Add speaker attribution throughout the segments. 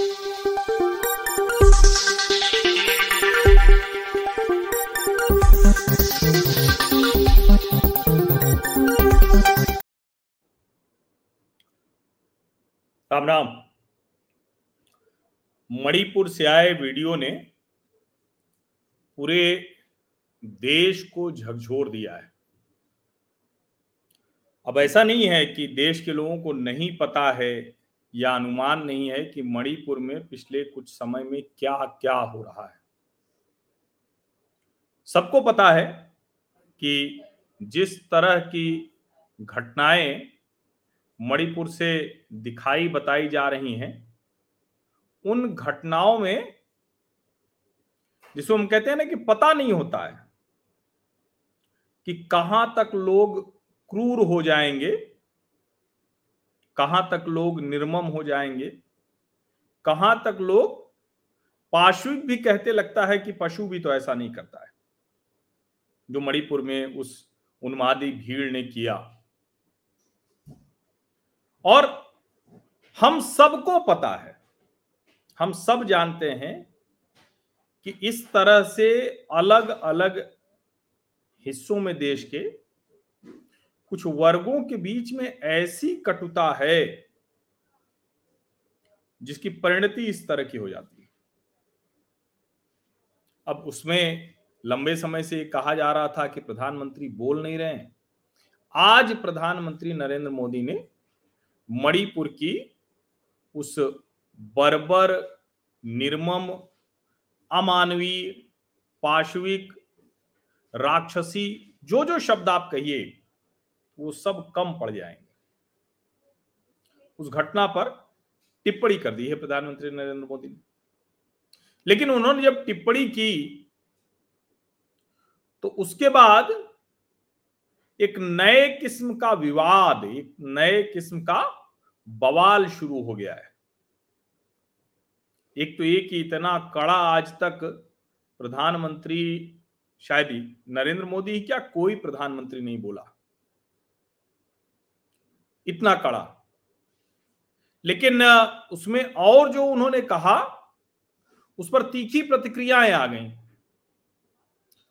Speaker 1: राम राम। मणिपुर से आए वीडियो ने पूरे देश को झकझोर दिया है। अब ऐसा नहीं है कि देश के लोगों को नहीं पता है या अनुमान नहीं है कि मणिपुर में पिछले कुछ समय में क्या क्या हो रहा है। सबको पता है कि जिस तरह की घटनाएँ मणिपुर से दिखाई बताई जा रही हैं, उन घटनाओं में जिसको हम कहते हैं ना कि पता नहीं होता है कि कहाँ तक लोग क्रूर हो जाएँगे कहाँ तक लोग निर्मम हो जाएँगे? कहाँ तक लोग पाशविक भी कहते लगता है कि पशु भी तो ऐसा नहीं करता है। जो मणिपुर में उस उन्मादी भीड़ ने किया। और हम सबको पता है, हम सब जानते हैं कि इस तरह से अलग अलग हिस्सों में देश के कुछ वर्गों के बीच में ऐसी कटुता है जिसकी परिणति इस तरह की हो जाती है। अब उसमें लंबे समय से कहा जा रहा था कि प्रधानमंत्री बोल नहीं रहे हैं। आज प्रधानमंत्री नरेंद्र मोदी ने मणिपुर की उस बर्बर, निर्मम, अमानवीय, पाशविक, राक्षसी जो जो शब्द आप कहिए वो सब कम पड़ जाएँगे। उस घटना पर टिप्पणी कर दी है प्रधानमंत्री नरेंद्र मोदी ने। लेकिन उन्होंने जब टिप्पणी की तो उसके बाद एक नए किस्म का विवाद, एक नए किस्म का बवाल शुरू हो गया है। एक तो एक ही इतना कड़ा आज तक प्रधानमंत्री, शायद ही नरेंद्र मोदी क्या कोई प्रधानमंत्री नहीं बोला। इतना कड़ा। लेकिन उसमें और जो उन्होंने कहा, उस पर तीखी प्रतिक्रियाएँ आ गई।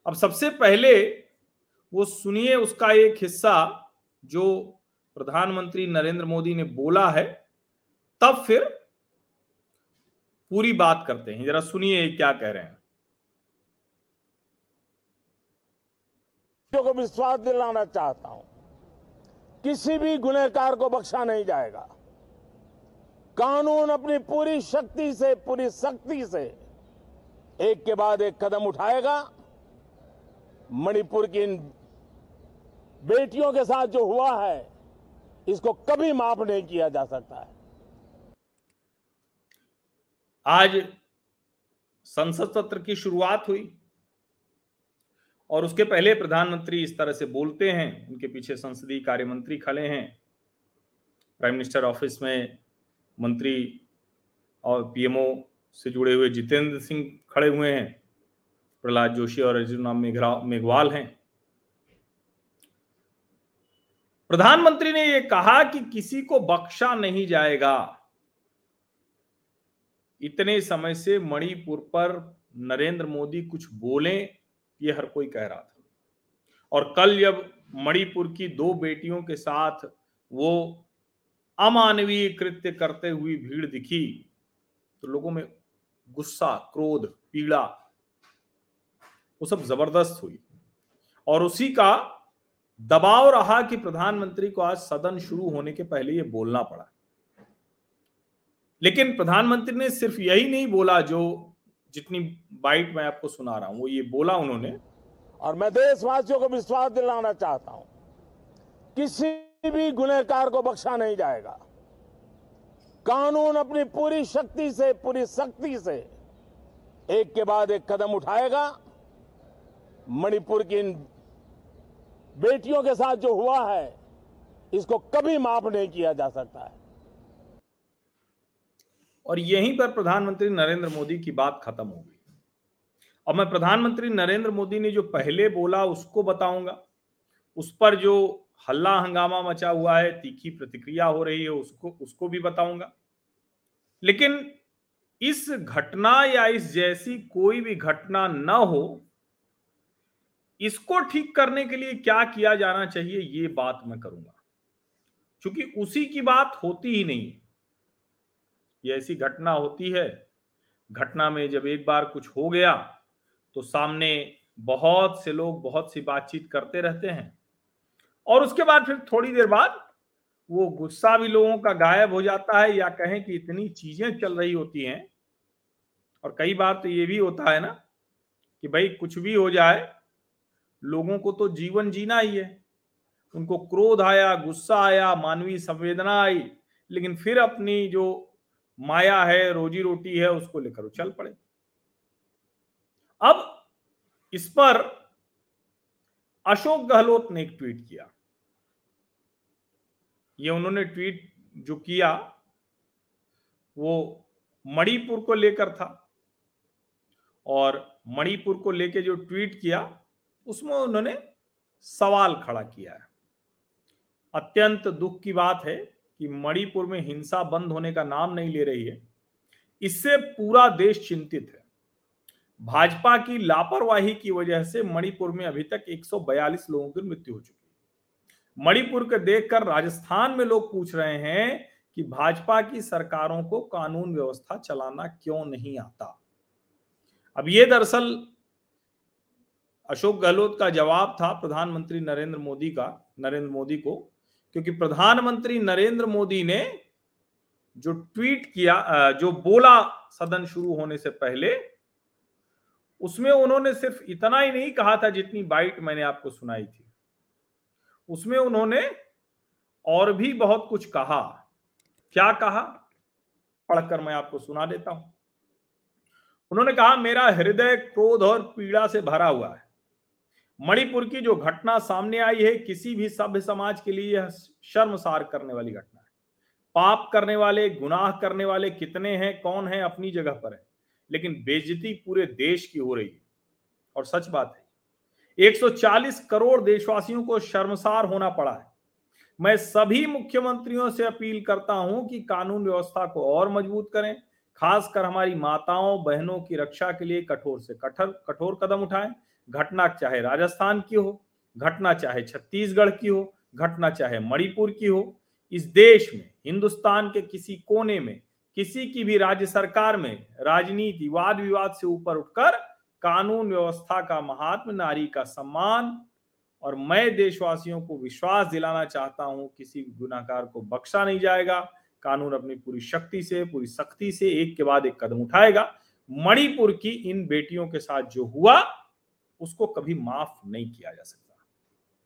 Speaker 1: अब सबसे पहले वो सुनिए उसका एक हिस्सा जो प्रधानमंत्री नरेंद्र मोदी ने बोला है, तब फिर पूरी बात करते हैं। जरा सुनिए क्या कह रहे हैं।
Speaker 2: को विश्वास दिलाना चाहता हूँ। किसी भी गुनहगार को बख्शा नहीं जाएगा। कानून अपनी पूरी शक्ति से, पूरी शक्ति से एक के बाद एक कदम उठाएगा। मणिपुर की इन बेटियों के साथ जो हुआ है, इसको कभी माफ़ नहीं किया जा सकता है।
Speaker 1: आज संसद सत्र की शुरुआत हुई। और उसके पहले प्रधानमंत्री इस तरह से बोलते हैं, उनके पीछे संसदीय कार्य मंत्री खड़े हैं। प्राइम मिनिस्टर ऑफ़िस में मंत्री और पीएमओ से जुड़े हुए जितेंद्र सिंह खड़े हुए हैं। प्रहलाद जोशी और अर्जुन मेघवाल हैं। प्रधानमंत्री ने यह कहा कि किसी को बख्शा नहीं जाएगा। इतने समय से मणिपुर पर नरेंद्र मोदी कुछ बोले ये हर कोई कह रहा था। और कल जब मणिपुर की दो बेटियों के साथ वो अमानवीय कृत्य करते हुई भीड़ दिखी तो लोगों में गुस्सा, क्रोध, पीड़ा, वो सब ज़बरदस्त हुई। और उसी का दबाव रहा कि प्रधानमंत्री को आज सदन शुरू होने के पहले ये बोलना पड़ा। लेकिन प्रधानमंत्री ने सिर्फ़ यही नहीं बोला जो जितनी बाइट मैं आपको सुना रहा हूँ, वो ये बोला उन्होंने।
Speaker 2: और मैं देशवासियों को विश्वास दिलाना चाहता हूँ, किसी भी गुनहगार को बख्शा नहीं जाएगा। कानून अपनी पूरी शक्ति से, पूरी शक्ति से एक के बाद एक कदम उठाएगा। मणिपुर की इन बेटियों के साथ जो हुआ है, इसको कभी माफ़ नहीं किया जा सकता है।
Speaker 1: और यहीं पर प्रधानमंत्री नरेंद्र मोदी की बात खत्म हो गई। अब मैं प्रधानमंत्री नरेंद्र मोदी ने जो पहले बोला, उसको बताऊँगा। उस पर जो हल्ला हंगामा मचा हुआ है, तीखी प्रतिक्रिया हो रही है, उसको उसको भी बताऊँगा। लेकिन इस घटना या इस जैसी कोई भी घटना न हो, इसको ठीक करने के लिए क्या किया जाना चाहिए, ये बात मैं करूँगा। क्योंकि उसी की बात होती ही नहीं ये ऐसी घटना होती है। घटना में जब एक बार कुछ हो गया तो सामने बहुत से लोग बहुत सी बातचीत करते रहते हैं। और उसके बाद फिर थोड़ी देर बाद वो गुस्सा भी लोगों का गायब हो जाता है या कहें कि इतनी चीज़ें चल रही होती हैं। और कई बार तो ये भी होता है ना कि भाई कुछ भी हो जाए, लोगों को तो जीवन जीना ही है। उनको क्रोध आया, गुस्सा आया, मानवीय संवेदना आई, लेकिन फिर अपनी जो माया है, रोजी रोटी है, उसको लेकर वो चल पड़े। अब इस पर अशोक गहलोत ने एक ट्वीट किया। ये उन्होंने ट्वीट जो किया, वो मणिपुर को लेकर था और मणिपुर को लेकर जो ट्वीट किया, उसमें उन्होंने सवाल खड़ा किया है। अत्यंत दुख की बात है कि मणिपुर में हिंसा बंद होने का नाम नहीं ले रही है। इससे पूरा देश चिंतित है। भाजपा की लापरवाही की वजह से मणिपुर में अभी तक 142 लोगों की मृत्यु हो चुकी है। मणिपुर को देखकर राजस्थान में लोग पूछ रहे हैं कि भाजपा की सरकारों को कानून व्यवस्था चलाना क्यों नहीं आता? अब ये दरअसल अशोक गहलोत का जवाब था प्रधानमंत्री नरेंद्र मोदी का, नरेंद्र मोदी को। क्योंकि प्रधानमंत्री नरेंद्र मोदी ने जो ट्वीट किया जो बोला सदन शुरू होने से पहले, उसमें उन्होंने सिर्फ़ इतना ही नहीं कहा था जितनी बाइट मैंने आपको सुनाई थी। उसमें उन्होंने और भी बहुत कुछ कहा। क्या कहा? पढ़कर मैं आपको सुना देता हूँ। उन्होंने कहा, मेरा हृदय क्रोध और पीड़ा से भरा हुआ है। मणिपुर की जो घटना सामने आई है, किसी भी सभ्य समाज के लिए यह शर्मसार करने वाली घटना है। पाप करने वाले, गुनाह करने वाले कितने हैं, कौन है, अपनी जगह पर है। लेकिन बेजती पूरे देश की हो रही है। और सच बात है 140 करोड़ देशवासियों को शर्मसार होना पड़ा है। मैं सभी मुख्यमंत्रियों से अपील करता हूँ कि कानून व्यवस्था को और मज़बूत करें, खासकर हमारी माताओं, बहनों की रक्षा के लिए कठोर से कठोर कठोर कदम उठाएँ घटना चाहे राजस्थान की हो, घटना चाहे छत्तीसगढ़ की हो, घटना चाहे मणिपुर की हो, इस देश में, हिंदुस्तान के किसी कोने में, किसी की भी राज्य सरकार में राजनीति वाद विवाद से ऊपर उठकर कानून व्यवस्था का महात्म नारी का सम्मान और मैं देशवासियों को विश्वास दिलाना चाहता हूँ, किसी गुनाकार को बख्शा नहीं जाएगा। कानून अपनी पूरी शक्ति से, पूरी सख्ती से एक के बाद एक कदम उठाएगा। मणिपुर की इन बेटियों के साथ जो हुआ उसको कभी माफ़ नहीं किया जा सकता।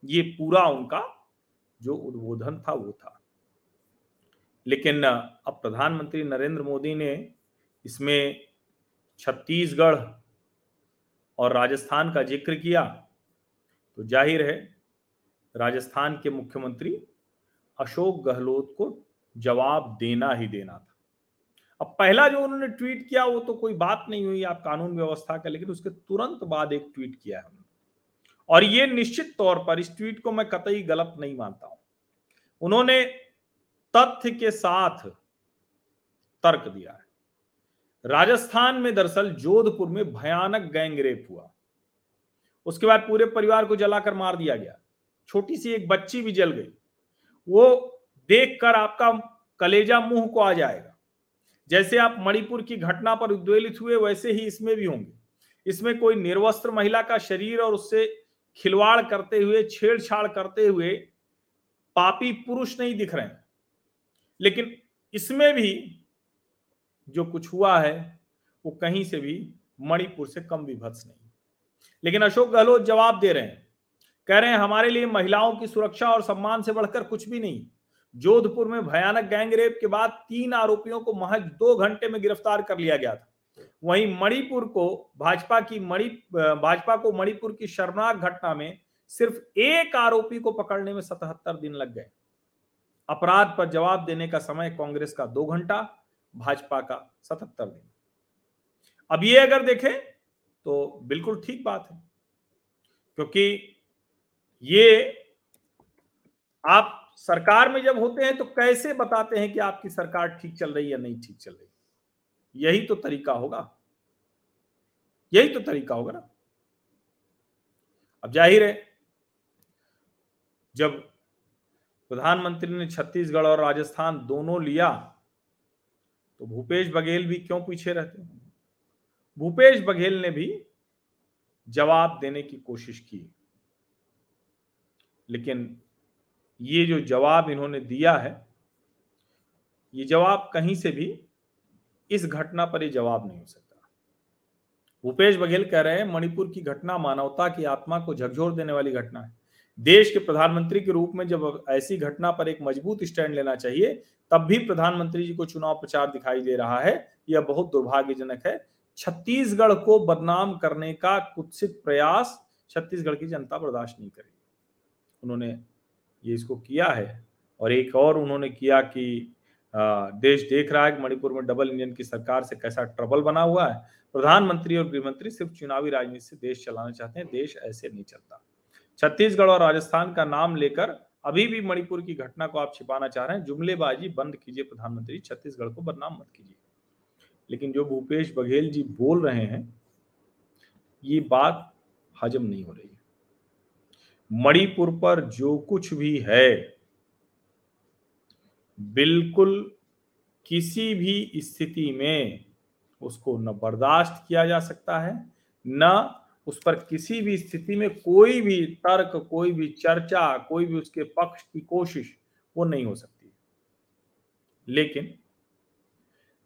Speaker 1: ये पूरा उनका जो उद्बोधन था, वो था। लेकिन, अब प्रधानमंत्री नरेंद्र मोदी ने इसमें छत्तीसगढ़ और राजस्थान का ज़िक्र किया तो ज़ाहिर है, राजस्थान के मुख्यमंत्री अशोक गहलोत को जवाब देना ही देना था। अब पहला जो उन्होंने ट्वीट किया, वो तो कोई बात नहीं हुई आप कानून व्यवस्था का, लेकिन उसके तुरंत बाद एक ट्वीट किया है और ये निश्चित तौर पर, इस ट्वीट को मैं कतई गलत नहीं मानता हूँ। उन्होंने तथ्य के साथ तर्क दिया है। राजस्थान में दरअसल जोधपुर में भयानक गैंग रेप हुआ। उसके बाद पूरे परिवार को जलाकर मार दिया गया। छोटी सी एक बच्ची भी जल गई। वो देखकर आपका कलेजा मुँह को आ जाएगा। जैसे आप मणिपुर की घटना पर उद्वेलित हुए, वैसे ही इसमें भी होंगे। इसमें कोई निर्वस्त्र महिला का शरीर और उससे खिलवाड़ करते हुए, छेड़छाड़ करते हुए पापी पुरुष नहीं दिख रहे हैं। लेकिन इसमें भी जो कुछ हुआ है, वो कहीं से भी मणिपुर से कम विभत्स नहीं। लेकिन अशोक गहलोत जवाब दे रहे हैं, कह रहे हैं, हमारे लिए महिलाओं की सुरक्षा और सम्मान से बढ़कर कुछ भी नहीं। जोधपुर में भयानक गैंगरेप के बाद तीन आरोपियों को महज दो घंटे में गिरफ़्तार कर लिया गया था। वहीं मणिपुर को भाजपा की मणि भाजपा को मणिपुर की शर्मनाक घटना में सिर्फ़ एक आरोपी को पकड़ने में सतहत्तर दिन लग गए। अपराध पर जवाब देने का समय कांग्रेस का दो घंटा, भाजपा का सतहत्तर दिन। अब ये अगर देखें तो बिल्कुल ठीक बात है, क्योंकि ये आप सरकार में जब होते हैं तो कैसे बताते हैं कि आपकी सरकार ठीक चल रही है या नहीं ठीक चल रही? यही तो तरीका होगा। यही तो तरीका होगा ना। अब ज़ाहिर है, जब प्रधानमंत्री ने छत्तीसगढ़ और राजस्थान दोनों लिया तो भूपेश बघेल भी क्यों पीछे रहते हैं? भूपेश बघेल ने भी जवाब देने की कोशिश की। लेकिन ये जो जवाब इन्होंने दिया है, ये जवाब कहीं से भी इस घटना पर ये जवाब नहीं हो सकता। भूपेश बघेल कह रहे हैं, मणिपुर की घटना मानवता की आत्मा को झकझोर देने वाली घटना है। देश के प्रधानमंत्री के रूप में जब ऐसी घटना पर एक मज़बूत स्टैंड लेना चाहिए, तब भी प्रधानमंत्री जी को चुनाव प्रचार दिखाई दे रहा है। यह बहुत दुर्भाग्यजनक है। छत्तीसगढ़ को बदनाम करने का कुत्सित प्रयास छत्तीसगढ़ की जनता बर्दाश्त नहीं करेगी। उन्होंने ये इसको किया है। और एक और उन्होंने किया कि देश देख रहा है कि मणिपुर में डबल इंजन की सरकार से कैसा ट्रबल बना हुआ है। प्रधानमंत्री और गृहमंत्री सिर्फ़ चुनावी राजनीति से देश चलाना चाहते हैं, देश ऐसे नहीं चलता। छत्तीसगढ़ और राजस्थान का नाम लेकर अभी भी मणिपुर की घटना को आप छिपाना चाह रहे हैं, जुमलेबाजी बंद कीजिए प्रधानमंत्री, छत्तीसगढ़ को बदनाम मत कीजिए। लेकिन जो भूपेश बघेल जी बोल रहे हैं, ये बात हजम नहीं हो रही। मणिपुर पर जो कुछ भी है, बिल्कुल किसी भी स्थिति में उसको न बर्दाश्त किया जा सकता है, न उस पर किसी भी स्थिति में कोई भी तर्क, कोई भी चर्चा, कोई भी उसके पक्ष की कोशिश वो नहीं हो सकती। लेकिन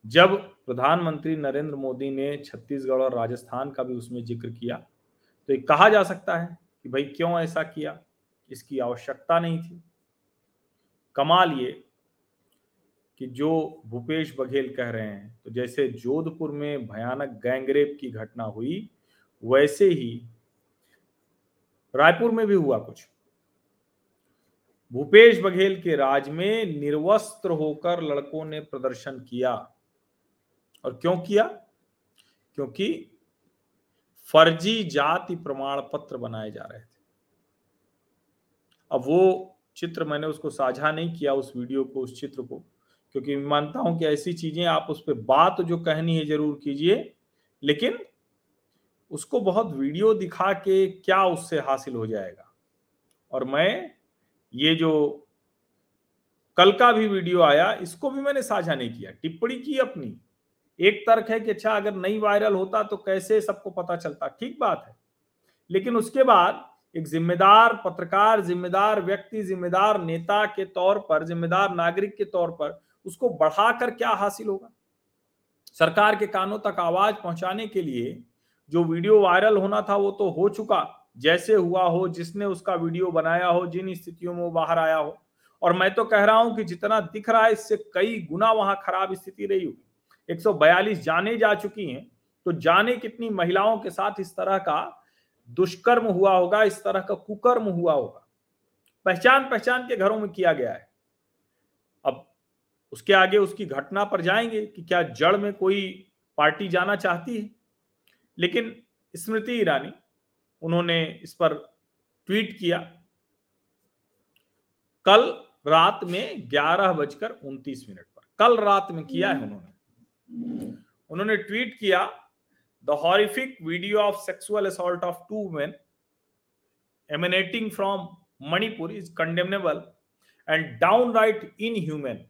Speaker 1: जब प्रधानमंत्री नरेंद्र मोदी ने छत्तीसगढ़ और राजस्थान का भी उसमें ज़िक्र किया तो ये कहा जा सकता है कि भाई क्यों ऐसा किया? इसकी आवश्यकता नहीं थी। कमाल ये कि जो भूपेश बघेल कह रहे हैं तो जैसे जोधपुर में भयानक गैंगरेप की घटना हुई, वैसे ही रायपुर में भी हुआ कुछ। भूपेश बघेल के राज में निर्वस्त्र होकर लड़कों ने प्रदर्शन किया। और क्यों किया? क्योंकि फर्जी जाति प्रमाण पत्र बनाए जा रहे थे। अब वो चित्र मैंने उसको साझा नहीं किया उस वीडियो को, उस चित्र को, क्योंकि मानता हूँ कि ऐसी चीज़ें आप उस पर बात जो कहनी है ज़रूर कीजिए, लेकिन उसको बहुत वीडियो दिखा के क्या उससे हासिल हो जाएगा। और मैं ये जो कल का भी वीडियो आया, इसको भी मैंने साझा नहीं किया, टिप्पणी की अपनी। एक तर्क है कि अच्छा अगर नहीं वायरल होता तो कैसे सबको पता चलता? ठीक बात है। लेकिन उसके बाद एक जिम्मेदार पत्रकार, जिम्मेदार व्यक्ति, जिम्मेदार नेता के तौर पर, जिम्मेदार नागरिक के तौर पर उसको बढ़ाकर क्या हासिल होगा? सरकार के कानों तक आवाज़ पहुँचाने के लिए जो वीडियो वायरल होना था वो तो हो चुका। जैसे हुआ हो, जिसने उसका वीडियो बनाया हो, जिन स्थितियों में वो बाहर आया हो। और मैं तो कह रहा हूँ कि जितना दिख रहा है, इससे कई गुना वहाँ खराब स्थिति रही होगी। 142 जाने जा चुकी हैं तो जाने कितनी महिलाओं के साथ इस तरह का दुष्कर्म हुआ होगा इस तरह का कुकर्म हुआ होगा? पहचान पहचान के घरों में किया गया है। अब उसके आगे उसकी घटना पर जाएँगे कि क्या जड़ में कोई पार्टी जाना चाहती है? लेकिन स्मृति ईरानी उन्होंने इस पर ट्वीट किया। कल रात में ग्यारह बजकर उनतीस मिनट पर कल रात में किया है उन्होंने। उन्होंने ट्वीट किया the horrific video of sexual assault of two women emanating from Manipur is condemnable and downright inhuman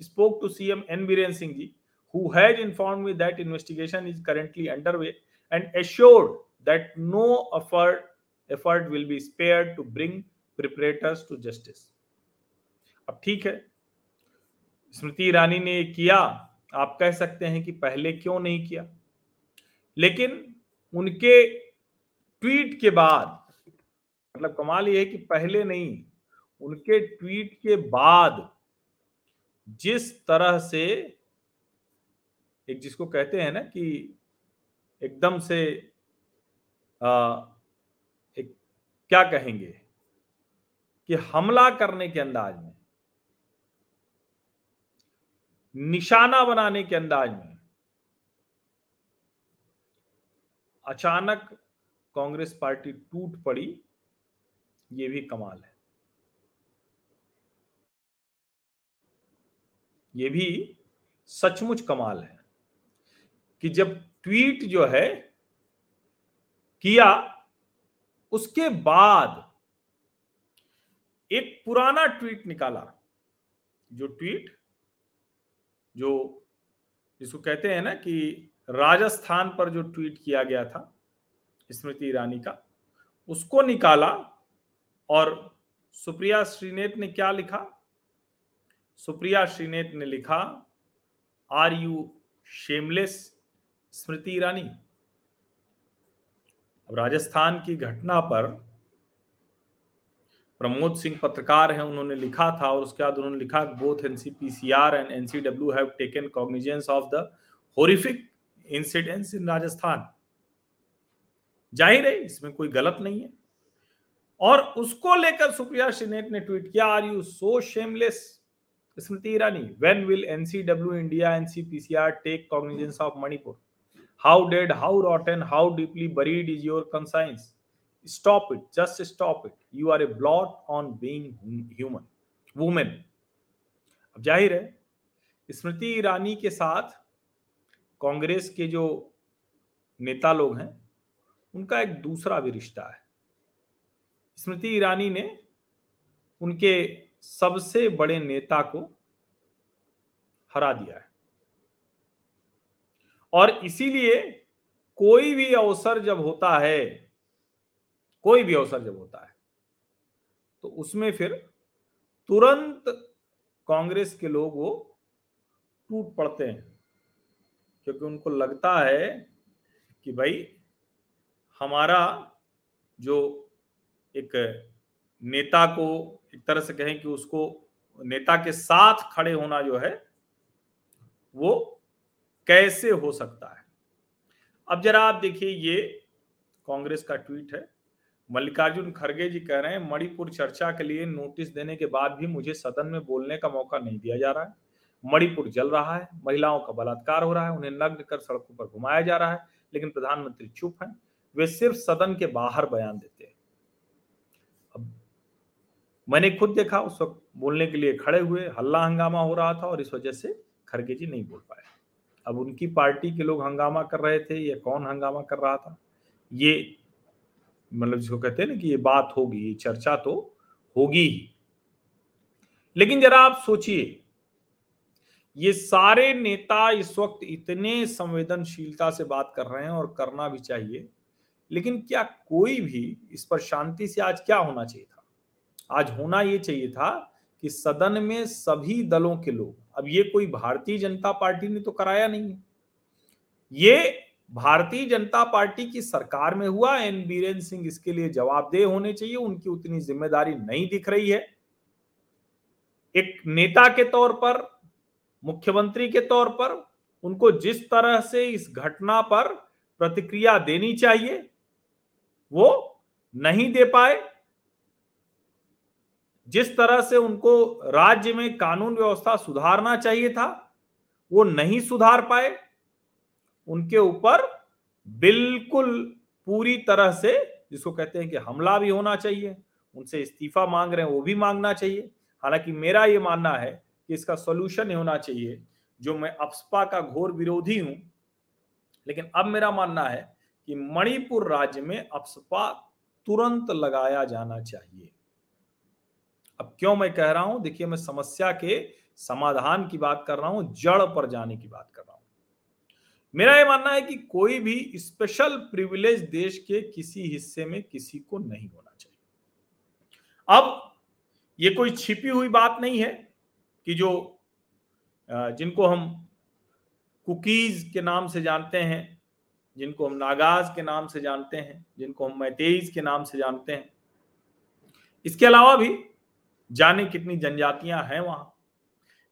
Speaker 1: spoke to C M N Biren Singh ji who has inform me that investigation is currently under way and assured that no effort effort will be spare to bring perpetrators to justice अब ठीक है। स्मृति ईरानी ने किया आप कह सकते हैं कि पहले क्यों नहीं किया? लेकिन उनके ट्वीट के बाद मतलब कमाल ये है कि पहले नहीं उनके ट्वीट के बाद जिस तरह से एक जिसको कहते हैं ना कि एकदम से आ, एक क्या कहेंगे कि हमला करने के अंदाज में निशाना बनाने के अंदाज में। अचानक कांग्रेस पार्टी टूट पड़ी, ये भी कमाल है। ये भी सचमुच कमाल है कि जब ट्वीट जो है किया, उसके बाद एक पुराना ट्वीट निकाला। जो ट्वीट जो जिसको कहते हैं ना कि राजस्थान पर जो ट्वीट किया गया था, स्मृति ईरानी का, उसको निकाला और सुप्रिया श्रीनेत ने क्या लिखा? सुप्रिया श्रीनेत ने लिखा are you shameless Smriti Irani? अब राजस्थान की घटना पर प्रमोद सिंह पत्रकार हैं, उन्होंने लिखा था और उसके बाद उन्होंने लिखा both NCPCR and NCW have taken cognizance of the horrific incidents in Rajasthan ज़ाहिर है, इसमें कोई गलत नहीं है। और उसको लेकर सुप्रिया श्रीनेट ने ट्वीट किया are you so shameless Smriti Irani when will NCW India NCPCR take cognizance of Manipur how dead how rotten how deeply buried is your conscience stop it. Just stop it. You are a blot on being human. Woman. अब ज़ाहिर है, स्मृति ईरानी के साथ कांग्रेस के जो नेता लोग हैं, उनका एक दूसरा भी रिश्ता है। स्मृति ईरानी ने उनके सबसे बड़े नेता को हरा दिया है। और इसीलिए कोई भी अवसर जब होता है कोई भी अवसर जब होता है तो उसमें फिर तुरंत कांग्रेस के लोग वो टूट पड़ते हैं, क्योंकि उनको लगता है कि भाई हमारा जो एक नेता को एक तरह से कहें कि उसको नेता के साथ खड़े होना जो है, वो कैसे हो सकता है? अब जरा आप देखिए ये कांग्रेस का ट्वीट है। मल्लिकार्जुन खड़गे जी कह रहे हैं, मणिपुर चर्चा के लिए नोटिस देने के बाद भी मुझे सदन में बोलने का मौका नहीं दिया जा रहा है। मणिपुर जल रहा है, महिलाओं का बलात्कार हो रहा है, उन्हें नग्न कर सड़कों पर घुमाया जा रहा है, लेकिन प्रधानमंत्री चुप हैं। वे सिर्फ़ सदन के बाहर बयान देते हैं। अब मैंने खुद देखा, उस वक्त बोलने के लिए खड़े हुए, हल्ला हंगामा हो रहा था और इस वजह से खड़गे जी नहीं बोल पाए। अब उनकी पार्टी के लोग हंगामा कर रहे थे या कौन हंगामा कर रहा था, ये मतलब जिसको कहते हैं ना कि ये बात होगी, ये चर्चा तो होगी ही। लेकिन जरा आप सोचिए, ये सारे नेता इस वक्त इतने संवेदनशीलता से बात कर रहे हैं और करना भी चाहिए, लेकिन क्या कोई भी इस पर शांति से आज क्या होना चाहिए था? आज होना ये चाहिए था कि सदन में सभी दलों के लोग, अब ये कोई भारतीय जनता पार्टी ने तो कराया नहीं है। ये भारतीय जनता पार्टी की सरकार में हुआ, एन बीरेन सिंह इसके लिए जवाबदेह होने चाहिए, उनकी उतनी ज़िम्मेदारी नहीं दिख रही है। एक नेता के तौर पर, मुख्यमंत्री के तौर पर, उनको जिस तरह से इस घटना पर प्रतिक्रिया देनी चाहिए, वो नहीं दे पाए। जिस तरह से उनको राज्य में कानून व्यवस्था सुधारना चाहिए था, वो नहीं सुधार पाए। उनके ऊपर बिल्कुल पूरी तरह से जिसको कहते हैं कि हमला भी होना चाहिए, उनसे इस्तीफा मांग रहे हैं, वो भी मांगना चाहिए। हालाँकि मेरा ये मानना है कि इसका सोल्यूशन होना चाहिए। जो मैं अपस्पा का घोर विरोधी हूँ, लेकिन अब मेरा मानना है कि मणिपुर राज्य में अपस्पा तुरंत लगाया जाना चाहिए। अब क्यों मैं कह रहा हूँ? देखिए, मैं समस्या के समाधान की बात कर रहा हूँ, जड़ पर जाने की बात कर रहा हूँ। मेरा यह मानना है कि कोई भी स्पेशल प्रिविलेज देश के किसी हिस्से में किसी को नहीं होना चाहिए। अब ये कोई छिपी हुई बात नहीं है कि जो जिनको हम कुकीज के नाम से जानते हैं, जिनको हम नागाज के नाम से जानते हैं, जिनको हम मैतेज के नाम से जानते हैं, इसके अलावा भी जाने कितनी जनजातियाँ हैं वहाँ।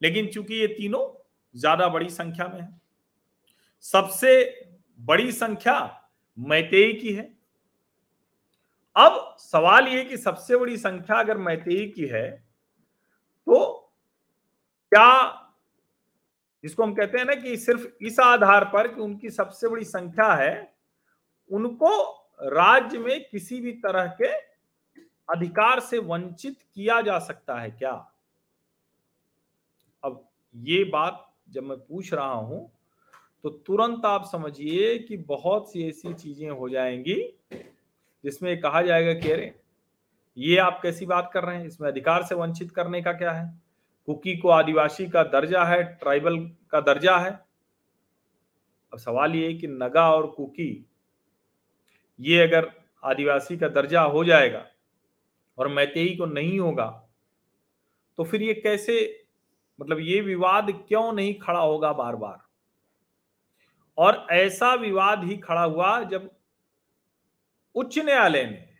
Speaker 1: लेकिन चूँकि ये तीनों ज़्यादा बड़ी संख्या में है सबसे बड़ी संख्या मैतेई की है। अब सवाल यह कि सबसे बड़ी संख्या अगर मैतेई की है तो क्या जिसको हम कहते हैं ना कि सिर्फ़ इस आधार पर कि उनकी सबसे बड़ी संख्या है, उनको राज्य में किसी भी तरह के अधिकार से वंचित किया जा सकता है क्या? अब ये बात जब मैं पूछ रहा हूँ तो तुरंत आप समझिए कि बहुत सी ऐसी चीज़ें हो जाएँगी जिसमें कहा जाएगा कि अरे, ये आप कैसी बात कर रहे हैं? इसमें अधिकार से वंचित करने का क्या है? कुकी को आदिवासी का दर्जा है, ट्राइबल का दर्जा है। अब सवाल ये कि नगा और कुकी, ये अगर आदिवासी का दर्जा हो जाएगा और मैतेई को नहीं होगा तो फिर ये कैसे मतलब ये विवाद क्यों नहीं खड़ा होगा बार बार और ऐसा विवाद ही खड़ा हुआ जब उच्च न्यायालय ने,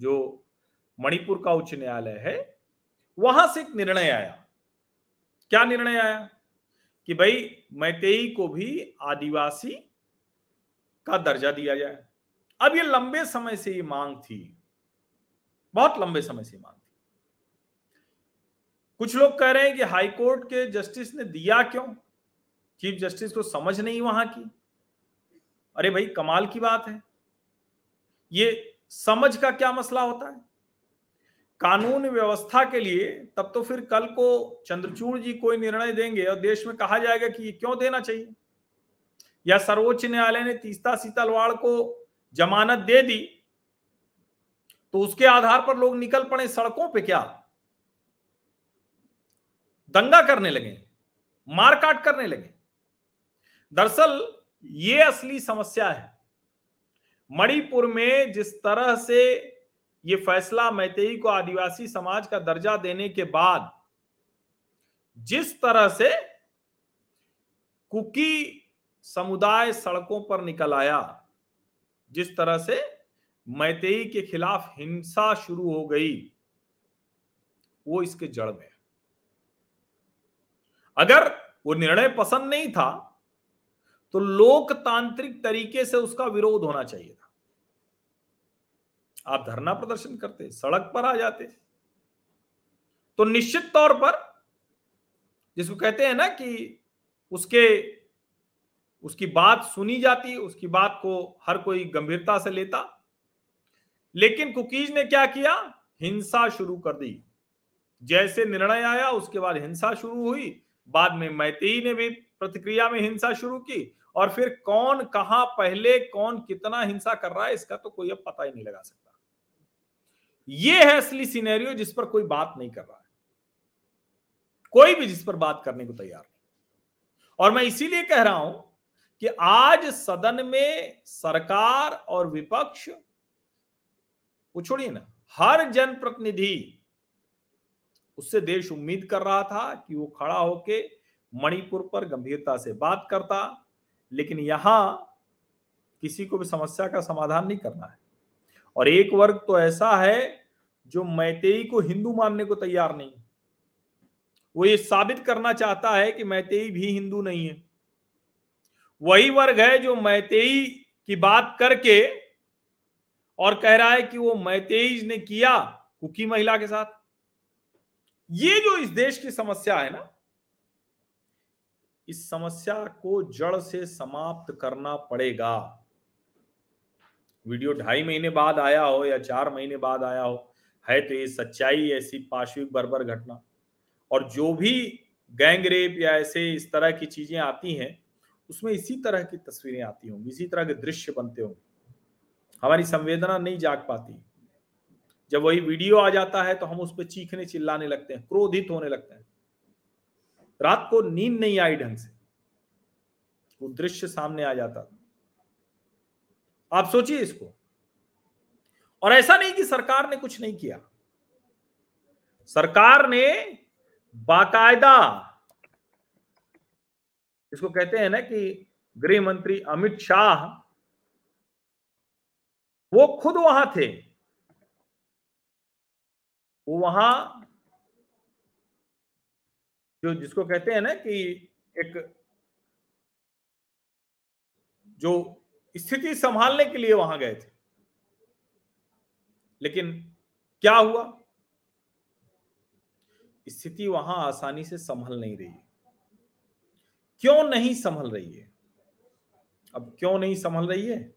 Speaker 1: जो मणिपुर का उच्च न्यायालय है, वहाँ से एक निर्णय आया। क्या निर्णय आया? कि भाई, मैतेई को भी आदिवासी का दर्जा दिया जाए। अब ये लंबे समय से ये मांग थी। बहुत लंबे समय से मांग थी। कुछ लोग कह रहे हैं कि हाईकोर्ट के जस्टिस ने दिया क्यों? चीफ जस्टिस को समझ नहीं वहाँ की। अरे भाई, कमाल की बात है। ये समझ का क्या मसला होता है? कानून व्यवस्था के लिए तब तो फिर कल को चंद्रचूड़ जी कोई निर्णय देंगे और देश में कहा जाएगा कि ये क्यों देना चाहिए? या सर्वोच्च न्यायालय ने तीस्ता सीतलवाड़ को जमानत दे दी तो उसके आधार पर लोग निकल पड़े सड़कों पे क्या? दंगा करने लगे, मारकाट करने लगे। दरअसल ये असली समस्या है। मणिपुर में जिस तरह से ये फैसला मैतेई को आदिवासी समाज का दर्जा देने के बाद जिस तरह से कुकी समुदाय सड़कों पर निकल आया, जिस तरह से मैतेई के खिलाफ हिंसा शुरू हो गई, वो इसके जड़ में अगर वो निर्णय पसंद नहीं था तो लोकतांत्रिक तरीके से उसका विरोध होना चाहिए था। आप धरना प्रदर्शन करते, सड़क पर आ जाते। तो निश्चित तौर पर जिसको कहते हैं ना कि उसके, उसकी बात सुनी जाती, उसकी बात को हर कोई गंभीरता से लेता। लेकिन कुकीज ने क्या किया? हिंसा शुरू कर दी। जैसे निर्णय आया, उसके बाद हिंसा शुरू हुई। बाद में मैतेई ने भी प्रतिक्रिया में हिंसा शुरू की और फिर कौन कहा पहले, कौन कितना हिंसा कर रहा है, इसका तो कोई अब पता ही नहीं लगा सकता। ये है असली सिनेरियो जिस पर कोई बात नहीं कर रहा है। कोई भी जिस पर बात करने को तैयार नहीं। और मैं इसीलिए कह रहा हूँ कि आज सदन में सरकार और विपक्ष छोड़िए ना, हर जनप्रतिनिधि, उससे देश उम्मीद कर रहा था कि वो खड़ा होके मणिपुर पर गंभीरता से बात करता, लेकिन यहाँ किसी को भी समस्या का समाधान नहीं करना है। और एक वर्ग तो ऐसा है जो मैतेई को हिंदू मानने को तैयार नहीं वो ये साबित करना चाहता है कि मैतेई भी हिंदू नहीं है। वही वर्ग है जो मैतेई की बात करके और कह रहा है कि वो मैतेई ने किया कुकी महिला के साथ। ये जो इस देश की समस्या है ना इस समस्या को जड़ से समाप्त करना पड़ेगा। वीडियो ढाई महीने बाद आया हो या चार महीने बाद आया हो, है तो ये सच्चाई ऐसी पाश्विक बर्बर घटना। और जो भी गैंग रेप या ऐसे इस तरह की चीज़ें आती हैं, उसमें इसी तरह की तस्वीरें आती होंगी, इसी तरह के दृश्य बनते होंगे। हमारी संवेदना नहीं जाग पाती। जब वही वीडियो आ जाता है तो हम उस पर चीखने चिल्लाने लगते हैं, क्रोधित होने लगते हैं। रात को नींद नहीं आई ढंग से। वो दृश्य सामने आ जाता। आप सोचिए इसको। और ऐसा नहीं कि सरकार ने कुछ नहीं किया। सरकार ने बाकायदा इसको कहते हैं ना कि गृह मंत्री अमित शाह, वो खुद वहाँ थे। वो वहाँ जो जिसको कहते हैं ना कि एक जो स्थिति संभालने के लिए वहाँ गए थे। लेकिन क्या हुआ? स्थिति वहाँ आसानी से संभल नहीं रही क्यों नहीं संभल रही है? अब क्यों नहीं संभल रही है?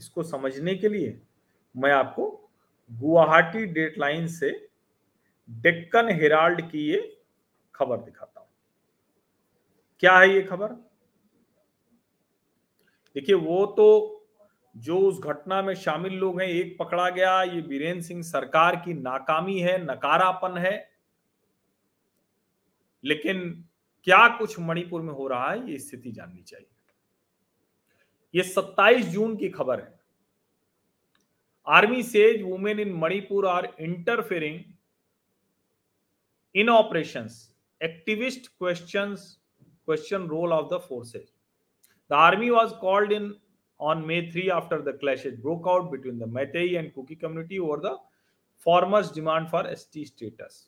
Speaker 1: इसको समझने के लिए मैं आपको गुवाहाटी डेटलाइन से डेक्कन हेराल्ड की ये खबर दिखाता हूँ। क्या है ये खबर? देखिए, वो तो जो उस घटना में शामिल लोग हैं, एक पकड़ा गया, ये बीरेन्द्र सिंह सरकार की नाकामी है, नकारापन है। लेकिन क्या कुछ मणिपुर में हो रहा है, ये स्थिति जाननी चाहिए। ये 27 जून की खबर है। Army says women in Manipur are interfering in operations. Activist questions question role of the forces. The army was called in on May 3 after the clashes broke out between the Meitei and Kuki community over the farmers' demand for ST status.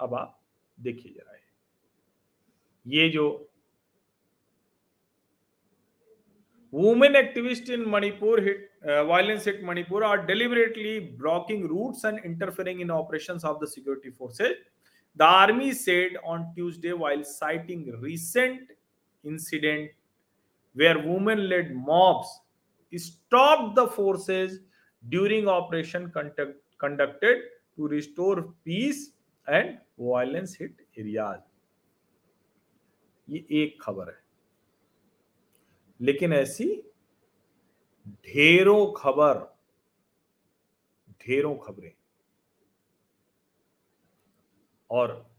Speaker 1: अब आप देखिए जरा ये जो women activists in Manipur hit uh, violence hit Manipur are deliberately blocking routes and interfering in operations of the security forces The army said on Tuesday while citing recent incident where women-led mobs stopped the forces during operation conduct, conducted to restore peace and violence hit areas. ये एक खबर है लेकिन ऐसी ढेरों खबर ढेरों खबरें और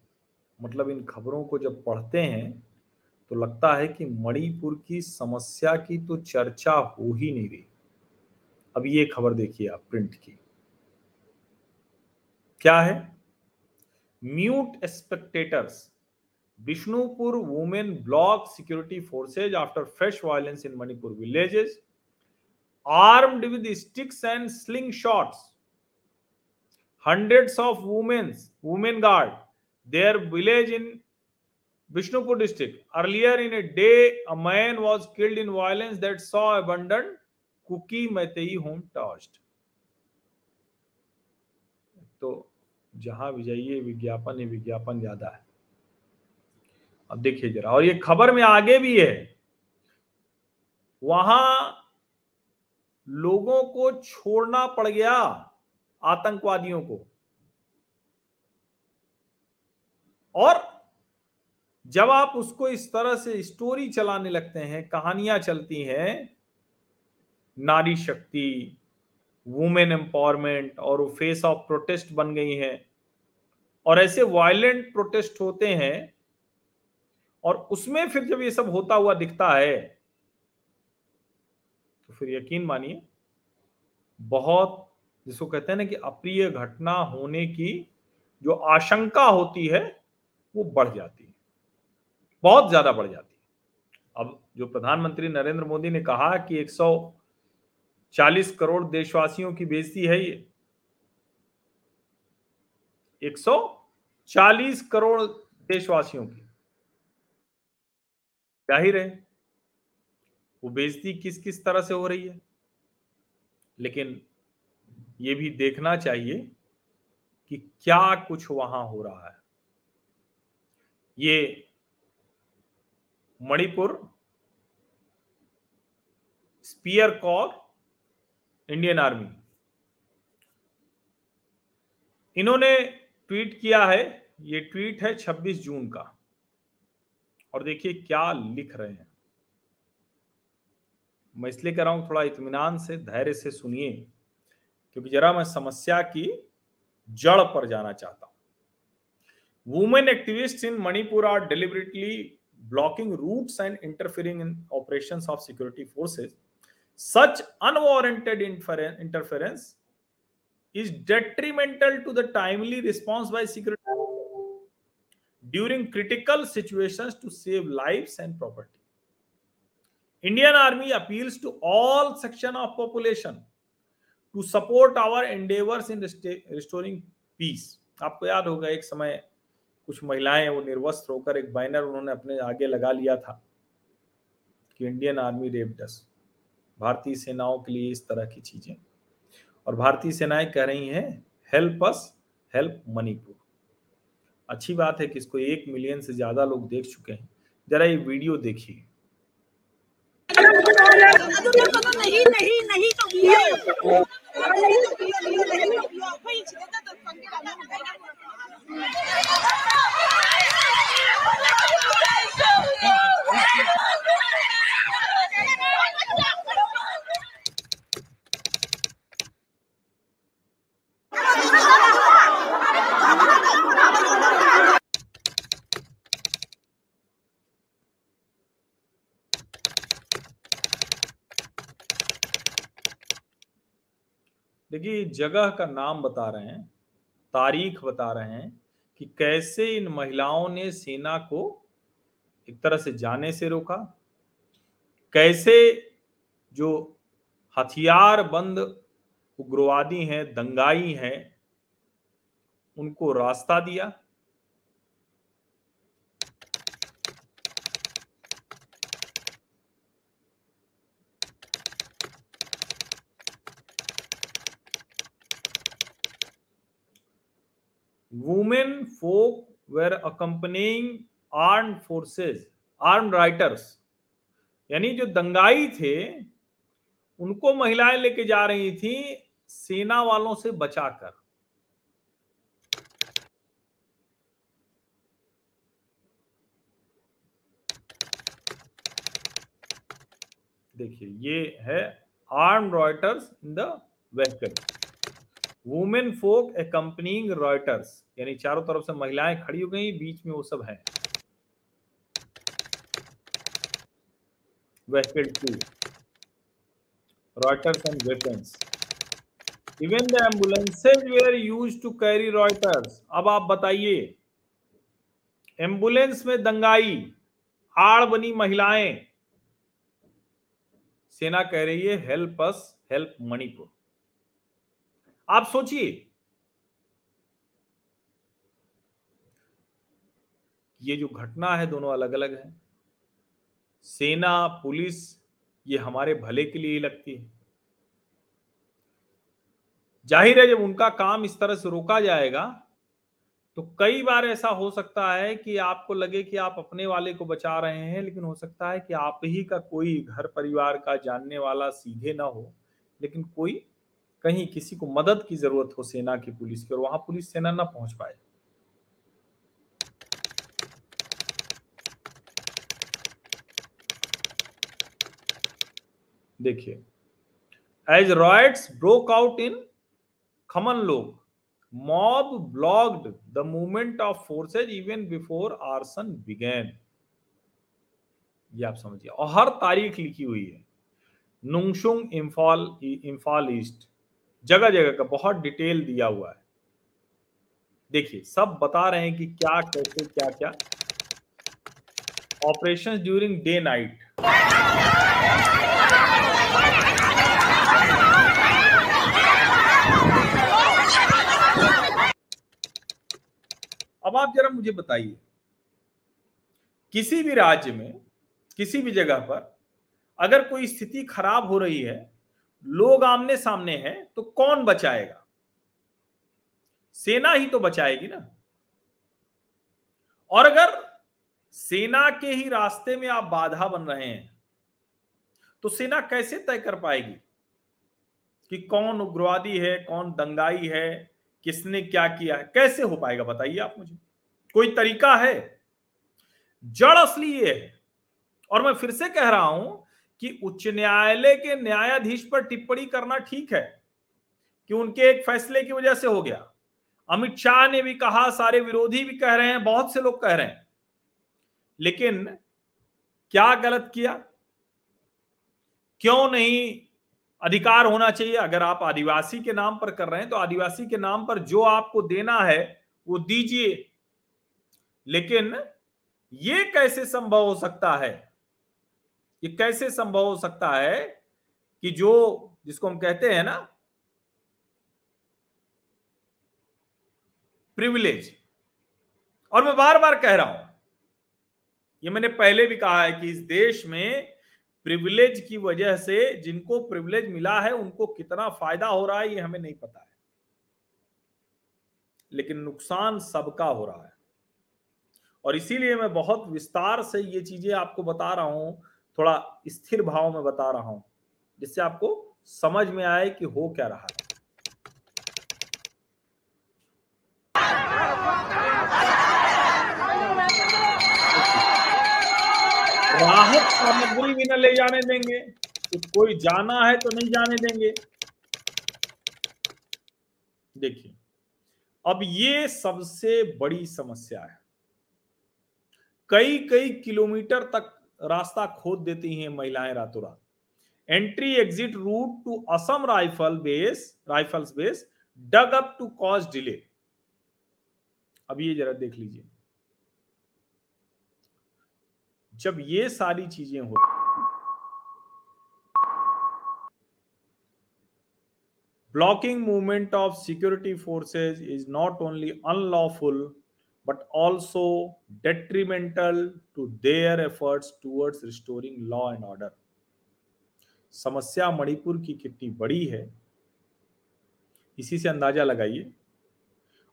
Speaker 1: मतलब इन खबरों को जब पढ़ते हैं तो लगता है कि मणिपुर की समस्या की तो चर्चा हो ही नहीं रही। अब ये खबर देखिए आप, प्रिंट की। क्या है? Mute spectators, Bishnupur women block security forces after fresh violence in Manipur villages, armed with sticks and slingshots hundreds of women women guard their village in Bishnupur district. Earlier in a day, a man was killed in violence that saw abandoned Kuki Meitei home touched. तो जहाँ भी जाइए विज्ञापन ही विज्ञापन ज़्यादा है अब देखिए जरा और ये खबर में आगे भी है वहाँ लोगों को छोड़ना पड़ गया आतंकवादियों को और जब आप उसको इस तरह से स्टोरी चलाने लगते हैं, कहानियाँ चलती हैं, नारी शक्ति वुमेन एम्पावरमेंट और वो फेस ऑफ़ प्रोटेस्ट बन गई हैं, और ऐसे वायलेंट प्रोटेस्ट होते हैं, और उसमें फिर जब ये सब होता हुआ दिखता है तो फिर यकीन मानिए, बहुत जिसको कहते हैं ना कि अप्रिय घटना होने की जो आशंका होती है वो बढ़ जाती है। बहुत ज़्यादा बढ़ जाती है। अब जो प्रधानमंत्री नरेंद्र मोदी ने कहा कि 140 करोड़ देशवासियों की बेजती है ये। 140 करोड़ देशवासियों की। ज़ाहिर है वो बेजती किस किस तरह से हो रही है? लेकिन ये भी देखना चाहिए कि क्या कुछ वहाँ हो रहा है। ये Manipur, spear corps Indian army. इन्होंने ट्वीट किया है, ये ट्वीट है 26 जून का। और देखिए क्या लिख रहे हैं। मैं इसलिए कर रहा हूँ, थोड़ा इतमान से, धैर्य से सुनिए, क्योंकि जरा मैं समस्या की जड़ पर जाना चाहता हूँ। women activist in Manipur are deliberately blocking routes and interfering in operation of security forces such unwarranted interference is detrimental to the timely response by security during critical situation to save life and property Indian army appeals to all section of population to support our endeavours in restoring peace आपको याद होगा एक समय कुछ महिलाएँ वो निर्वस्त्र होकर एक बैनर उन्होंने अपने आगे लगा लिया था कि इंडियन आर्मी रेपडस भारतीय सेनाओं के लिए इस तरह की चीज़ें और भारतीय सेनाएँ कह रही हैं हेल्प अस हेल्प मणिपुर अच्छी बात है कि इसको एक मिलियन से ज़्यादा लोग देख चुके हैं जरा ये वीडियो देखिए नहीं नहीं नहीं तो देखिए जगह का नाम बता रहे हैं तारीख बता रहे हैं कि कैसे इन महिलाओं ने सेना को एक तरह से जाने से रोका? कैसे जो हथियार बंद उग्रवादी हैं, दंगाई हैं, उनको रास्ता दिया? Women folk were accompanying armed forces, armed rioters यानी जो दंगाई थे, उनको महिलाएँ लेके जा रही थी सेना वालों से बचाकर। देखिए, ये है arm rioters in the vehicle womenfolk accompanying rioters यानी चारों तरफ़ से महिलाएँ खड़ी हो गई, बीच में वो सब है। Vehicle to rioters and weapons even the ambulances were use to carry rioters अब आप बताइए एंबुलेंस में दंगाई, आड़ बनी महिलाएँ। सेना कह रही है हेल्प अस हेल्प मणिपुर आप सोचिए ये जो घटना है दोनों अलग अलग है। सेना, पुलिस, ये हमारे भले के लिए ही लगती है। ज़ाहिर है जब उनका काम इस तरह से रोका जाएगा तो कई बार ऐसा हो सकता है कि आपको लगे कि आप अपने वाले को बचा रहे हैं, लेकिन हो सकता है कि आप ही का कोई घर परिवार का जानने वाला सीधे ना हो, लेकिन कोई कहीं किसी को मदद की ज़रूरत हो सेना की पुलिस की, और वहाँ पुलिस सेना ना पहुँच पाए। देखिए as riots broke out in Khamenlok mob blocked the movement of forces even before arson began ये आप समझिए, और हर तारीख लिखी हुई है। नुंगशुंग इम्फाल इम्फाल ईस्ट जगह जगह का बहुत डिटेल दिया हुआ है। देखिए, सब बता रहे हैं कि क्या, कैसे क्या क्या ऑपरेशन ड्यूरिंग डे नाइट अब आप जरा मुझे बताइए, किसी भी राज्य में, किसी भी जगह पर अगर कोई स्थिति खराब हो रही है, लोग आमने सामने हैं तो कौन बचाएगा? सेना ही तो बचाएगी ना। और अगर सेना के ही रास्ते में आप बाधा बन रहे हैं तो सेना कैसे तय कर पाएगी कि कौन उग्रवादी है, कौन दंगाई है, किसने क्या किया है, कैसे हो पाएगा, बताइए आप मुझे। कोई तरीका है? जड़ असली ये है। और मैं फिर से कह रहा हूँ कि उच्च न्यायालय के न्यायाधीश पर टिप्पणी करना ठीक है, कि उनके एक फैसले की वजह से हो गया। अमित शाह ने भी कहा, सारे विरोधी भी कह रहे हैं, बहुत से लोग कह रहे हैं। लेकिन क्या गलत किया? क्यों नहीं अधिकार होना चाहिए? अगर आप आदिवासी के नाम पर कर रहे हैं तो आदिवासी के नाम पर जो आपको देना है, वो दीजिए। लेकिन ये कैसे संभव हो सकता है? ये कैसे संभव हो सकता है कि जो, जिसको हम कहते हैं ना प्रिविलेज और मैं बार बार कह रहा हूँ, ये मैंने पहले भी कहा है कि इस देश में प्रिविलेज की वजह से जिनको प्रिविलेज मिला है, उनको कितना फ़ायदा हो रहा है, ये हमें नहीं पता है। लेकिन नुकसान सबका हो रहा है। और इसीलिए मैं बहुत विस्तार से ये चीज़ें आपको बता रहा हूँ, थोड़ा स्थिर भाव में बता रहा हूँ, जिससे आपको समझ में आए कि हो क्या रहा है। राहत सामग्री भी न ले जाने देंगे। तो कोई जाना है तो नहीं जाने देंगे। देखिए, अब ये सबसे बड़ी समस्या है। कई कई किलोमीटर तक रास्ता खोद देती हैं महिलाएँ रातों रात entry exit route to Assam rifle base rifles base dug up to cause delay अब ये जरा देख लीजिए। जब ये सारी चीज़ें हो blocking movement of security forces is not only unlawful but also detrimental to their efforts towards restoring law and order समस्या मणिपुर की कितनी बड़ी है, इसी से अंदाज़ा लगाइए।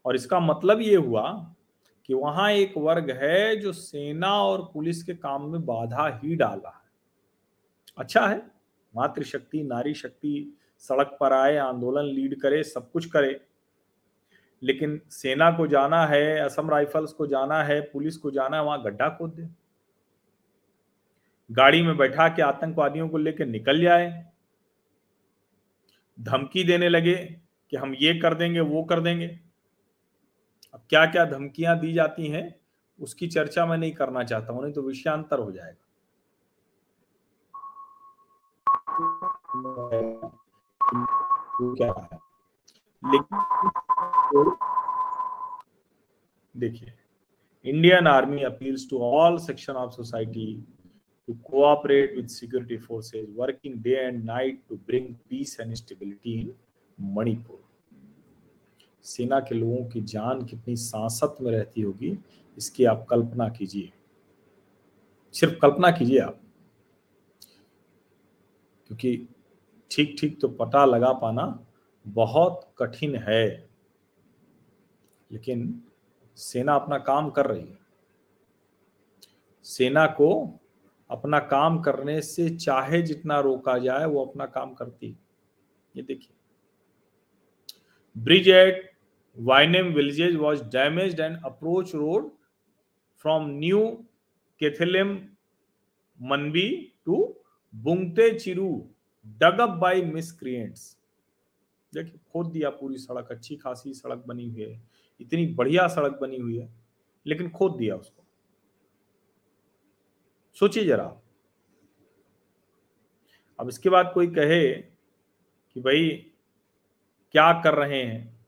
Speaker 1: और इसका मतलब ये हुआ कि वहाँ एक वर्ग है जो सेना और पुलिस के काम में बाधा ही डाल रहा है। अच्छा है, मातृशक्ति नारी शक्ति सड़क पर आए, आंदोलन लीड करे, सब कुछ करे। लेकिन सेना को जाना है, असम राइफल्स को जाना है, पुलिस को जाना है, वहाँ गड्ढा खोद दे। गाड़ी में बैठा के आतंकवादियों को लेकर निकल जाए धमकी देने लगे कि हम ये कर देंगे, वो कर देंगे। अब क्या क्या धमकियाँ दी जाती हैं, उसकी चर्चा मैं नहीं करना चाहता हूँ, नहीं तो विषयांतर हो जाएगा। देखिए Indian army appeals to all section of society to cooperate with security forces working day and night to bring peace and stability in Manipur सेना के लोगों की जान कितनी सांसत में रहती होगी, इसकी आप कल्पना कीजिए। सिर्फ़ कल्पना कीजिए आप। क्योंकि ठीक ठीक तो पता लगा पाना बहुत कठिन है। लेकिन सेना अपना काम कर रही है। सेना को अपना काम करने से चाहे जितना रोका जाए, वो अपना काम करती ये देखिए। Bridge Wainem villages was damage and approach road from new Keithelmanbi to Bungte Chiru dug up by miscreants देखिए, खोद दिया पूरी सड़क, अच्छी खासी सड़क बनी हुई है, इतनी बढ़िया सड़क बनी हुई है, लेकिन खोद दिया उसको। सोचिए जरा। अब इसके बाद कोई कहे कि भाई, क्या कर रहे हैं?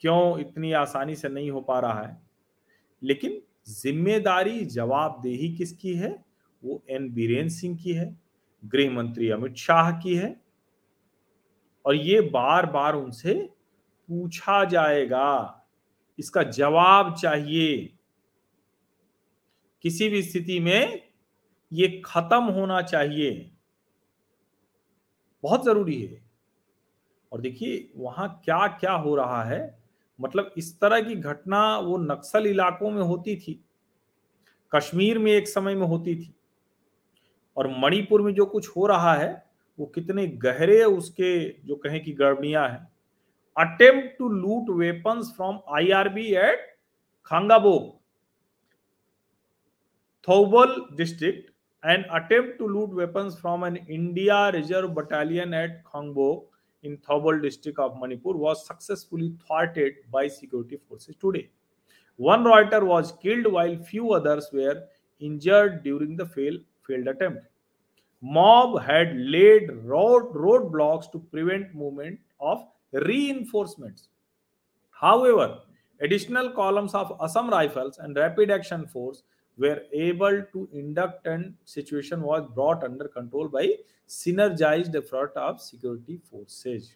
Speaker 1: क्यों इतनी आसानी से नहीं हो पा रहा है? लेकिन ज़िम्मेदारी जवाबदेही किसकी है? वो एन बीरेन सिंह की है, गृह मंत्री अमित शाह की है। और ये बार बार उनसे पूछा जाएगा, इसका जवाब चाहिए। किसी भी स्थिति में ये खत्म होना चाहिए। बहुत ज़रूरी है। और देखिए, वहाँ क्या क्या हो रहा है? मतलब इस तरह की घटना वो नक्सल इलाकों में होती थी, कश्मीर में एक समय में होती थी और मणिपुर में जो कुछ हो रहा है, वो कितने गहरे उसके जो कहें कि गड़बड़ियाँ हैं। Attempt to loot weapons from IRB at Khangabok Thoubal district and attempt to loot weapons from an India reserve battalion at Khangbo in Thobal district of Manipur was successfully thwarted by security forces today. One Reuter was killed while few others were injured during the fail, failed attempt. Mob had laid road roadblocks to prevent movement of reinforcements. However, additional columns of Assam Rifles and Rapid Action Force were able to induct and situation was brought under control by synergized effort of security forces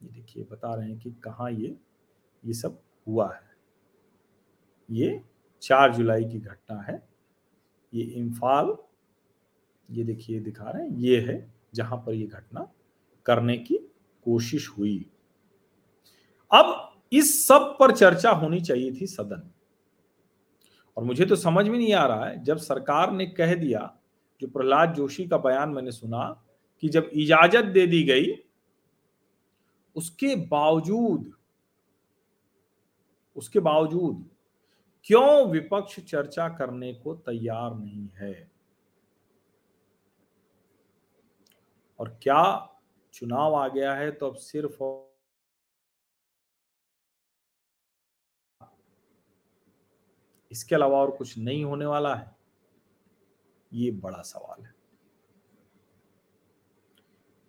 Speaker 1: ये देखिए बता रहे हैं कि कहाँ ये ये सब हुआ है ये चार जुलाई की घटना है ये इम्फाल ये देखिए दिखा रहे हैं ये है जहाँ पर ये घटना करने की कोशिश हुई अब इस सब पर चर्चा होनी चाहिए थी सदन और मुझे तो समझ में नहीं आ रहा है, जब सरकार ने कह दिया, जो प्रहलाद जोशी का बयान मैंने सुना, कि जब इजाज़त दे दी गई, उसके बावजूद उसके बावजूद क्यों विपक्ष चर्चा करने को तैयार नहीं है? और क्या चुनाव आ गया है तो अब सिर्फ़ इसके अलावा और कुछ नहीं होने वाला है? ये बड़ा सवाल है।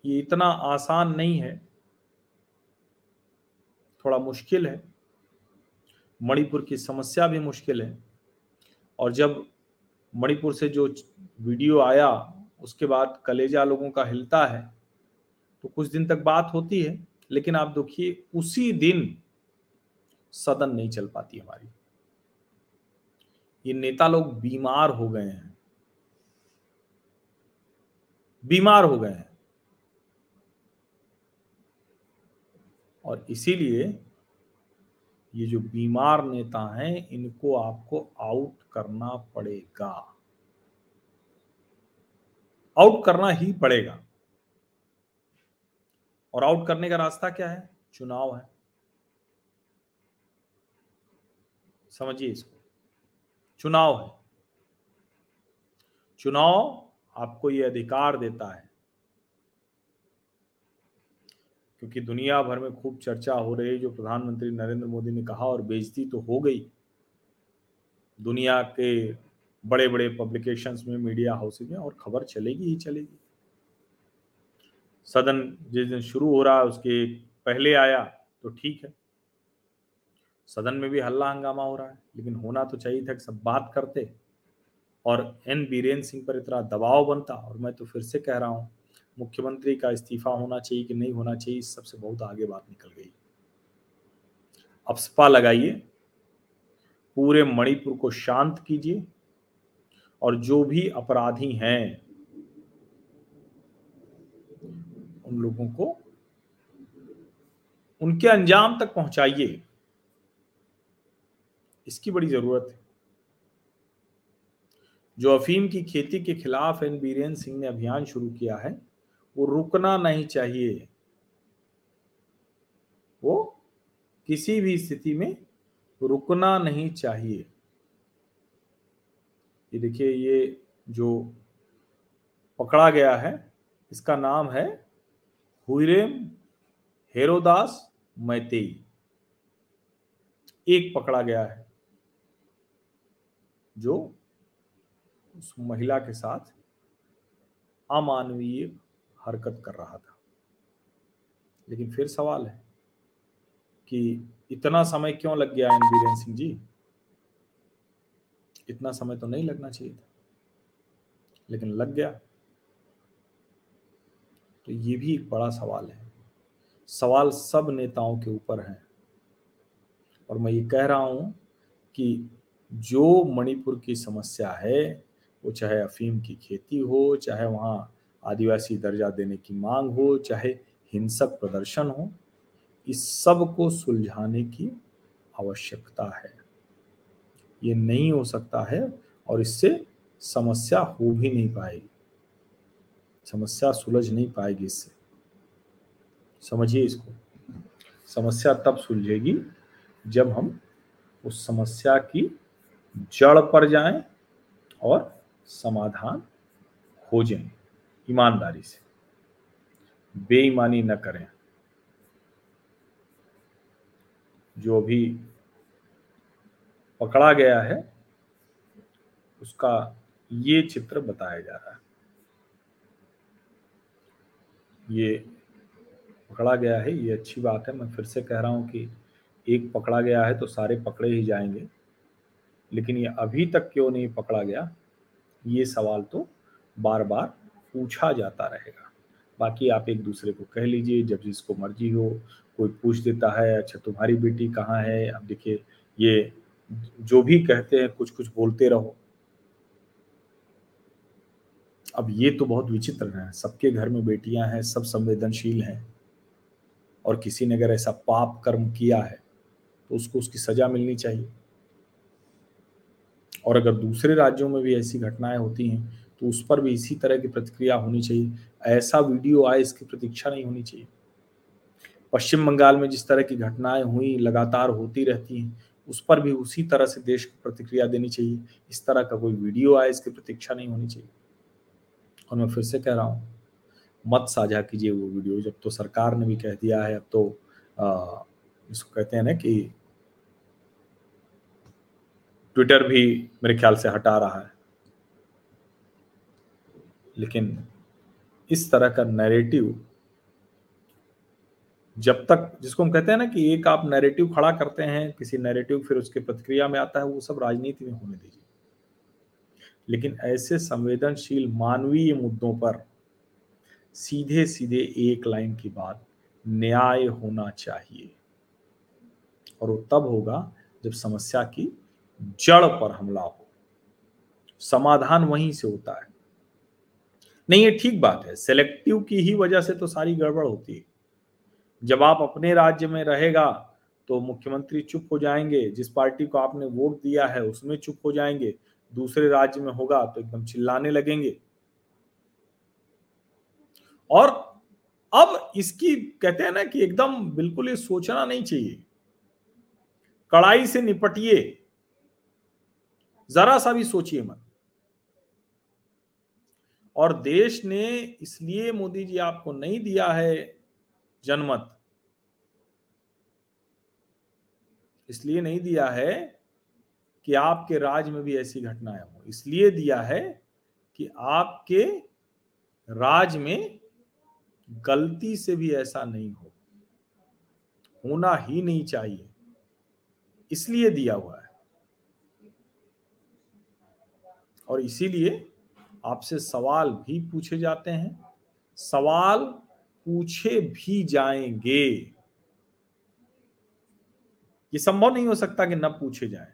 Speaker 1: ये इतना आसान नहीं है। थोड़ा मुश्किल है। मणिपुर की समस्या भी मुश्किल है। और जब मणिपुर से जो वीडियो आया, उसके बाद कलेजा लोगों का हिलता है तो कुछ दिन तक बात होती है, लेकिन आप देखिए, उसी दिन सदन नहीं चल पाती हमारी। ये नेता लोग बीमार हो गए हैं। बीमार हो गए हैं। और इसीलिए ये जो बीमार नेता हैं, इनको आपको आउट करना पड़ेगा। आउट करना ही पड़ेगा। और आउट करने का रास्ता क्या है? चुनाव है। समझिए इसको। चुनाव है। चुनाव आपको यह अधिकार देता है। क्योंकि दुनिया भर में खूब चर्चा हो रही है, जो प्रधानमंत्री नरेंद्र मोदी ने कहा और बेजती तो हो गई। दुनिया के बड़े बड़े पब्लिकेशंस में, मीडिया हाउसेज में और खबर चलेगी ही चलेगी। सदन जिस दिन शुरू हो रहा है, उसके पहले आया तो ठीक है। सदन में भी हल्ला हंगामा हो रहा है, लेकिन होना तो चाहिए था कि सब बात करते। और एन बीरेन सिंह पर इतना दबाव बनता, और मैं तो फिर से कह रहा हूँ, मुख्यमंत्री का इस्तीफा होना चाहिए कि नहीं होना चाहिए, इस सबसे बहुत आगे बात निकल गई। अब सपा लगाइए, पूरे मणिपुर को शांत कीजिए, और जो भी अपराधी हैं, उन लोगों को उनके अंजाम तक पहुंचाइए। इसकी बड़ी ज़रूरत है। जो अफीम की खेती के खिलाफ एन बीरेन सिंह ने अभियान शुरू किया है, वो रुकना नहीं चाहिए। वो किसी भी स्थिति में रुकना नहीं चाहिए। ये देखिए, ये जो पकड़ा गया है, इसका नाम है हुईरेम हेरोदास मैतेई। एक पकड़ा गया है। जो उस महिला के साथ अमानवीय हरकत कर रहा था। लेकिन फिर सवाल है कि इतना समय क्यों लग गया इन बीरेन सिंह जी? इतना समय तो नहीं लगना चाहिए था। लेकिन लग गया। तो ये भी एक बड़ा सवाल है। सवाल सब नेताओं के ऊपर है। और मैं ये कह रहा हूँ कि जो मणिपुर की समस्या है, वो चाहे अफीम की खेती हो, चाहे वहाँ आदिवासी दर्जा देने की मांग हो, चाहे हिंसक प्रदर्शन हो, इस सबको सुलझाने की आवश्यकता है। ये नहीं हो सकता है और इससे समस्या हो भी नहीं पाएगी। समस्या सुलझ नहीं पाएगी इससे। समझिए इसको। समस्या तब सुलझेगी जब हम उस समस्या की जड़ पर जाएँ और समाधान खोजें ईमानदारी से। बेईमानी न करें। जो भी पकड़ा गया है, उसका ये चित्र बताया जा रहा है। ये पकड़ा गया है, ये अच्छी बात है। मैं फिर से कह रहा हूँ कि एक पकड़ा गया है तो सारे पकड़े ही जाएँगे। लेकिन ये अभी तक क्यों नहीं पकड़ा गया, ये सवाल तो बार बार पूछा जाता रहेगा। बाकी आप एक दूसरे को कह लीजिए, जब जिसको मर्ज़ी हो, कोई पूछ देता है अच्छा तुम्हारी बेटी कहाँ है? अब देखिए, ये जो भी कहते हैं कुछ कुछ बोलते रहो। अब ये तो बहुत विचित्र है। सबके घर में बेटियाँ हैं, सब संवेदनशील हैं। और किसी ने अगर ऐसा पाप कर्म किया है तो उसको उसकी सजा मिलनी चाहिए। और अगर दूसरे राज्यों में भी ऐसी घटनाएँ होती हैं तो उस पर भी इसी तरह की प्रतिक्रिया होनी चाहिए। ऐसा वीडियो आए इसकी प्रतीक्षा नहीं होनी चाहिए। पश्चिम बंगाल में जिस तरह की घटनाएँ हुई लगातार होती रहती हैं उस पर भी उसी तरह से देश को प्रतिक्रिया देनी चाहिए। इस तरह का कोई वीडियो आए इसकी प्रतीक्षा नहीं होनी चाहिए। और मैं फिर से कह रहा हूँ मत साझा कीजिए वो वीडियो। जब तो सरकार ने भी कह दिया है अब तो आ, इसको कहते हैं ना कि ट्विटर भी मेरे ख्याल से हटा रहा है। लेकिन इस तरह का नैरेटिव जब तक जिसको हम कहते हैं ना कि एक आप नैरेटिव खड़ा करते हैं, किसी नैरेटिव फिर उसके प्रतिक्रिया में आता है, वो सब राजनीति में होने दीजिए। लेकिन ऐसे संवेदनशील मानवीय मुद्दों पर सीधे सीधे एक लाइन की बात, न्याय होना चाहिए। और वो तब होगा जब समस्या की जड़ पर हमला हो। समाधान वहीं से होता है। नहीं, ये ठीक बात है। सेलेक्टिव की ही वजह से तो सारी गड़बड़ होती है। जब आप अपने राज्य में रहेगा तो मुख्यमंत्री चुप हो जाएँगे। जिस पार्टी को आपने वोट दिया है, उसमें चुप हो जाएँगे। दूसरे राज्य में होगा तो एकदम चिल्लाने लगेंगे। और अब इसकी कहते हैं ना कि एकदम बिल्कुल ये सोचना नहीं चाहिए। कड़ाई से निपटिए। जरा सा भी सोचिए मत। और देश ने इसलिए मोदी जी आपको नहीं दिया है जनमत, इसलिए नहीं दिया है कि आपके राज में भी ऐसी घटनाएँ हो, इसलिए दिया है कि आपके राज में गलती से भी ऐसा नहीं हो, होना ही नहीं चाहिए, इसलिए दिया हुआ है और इसीलिए आपसे सवाल भी पूछे जाते हैं। सवाल पूछे भी जाएँगे। ये संभव नहीं हो सकता कि न पूछे जाए।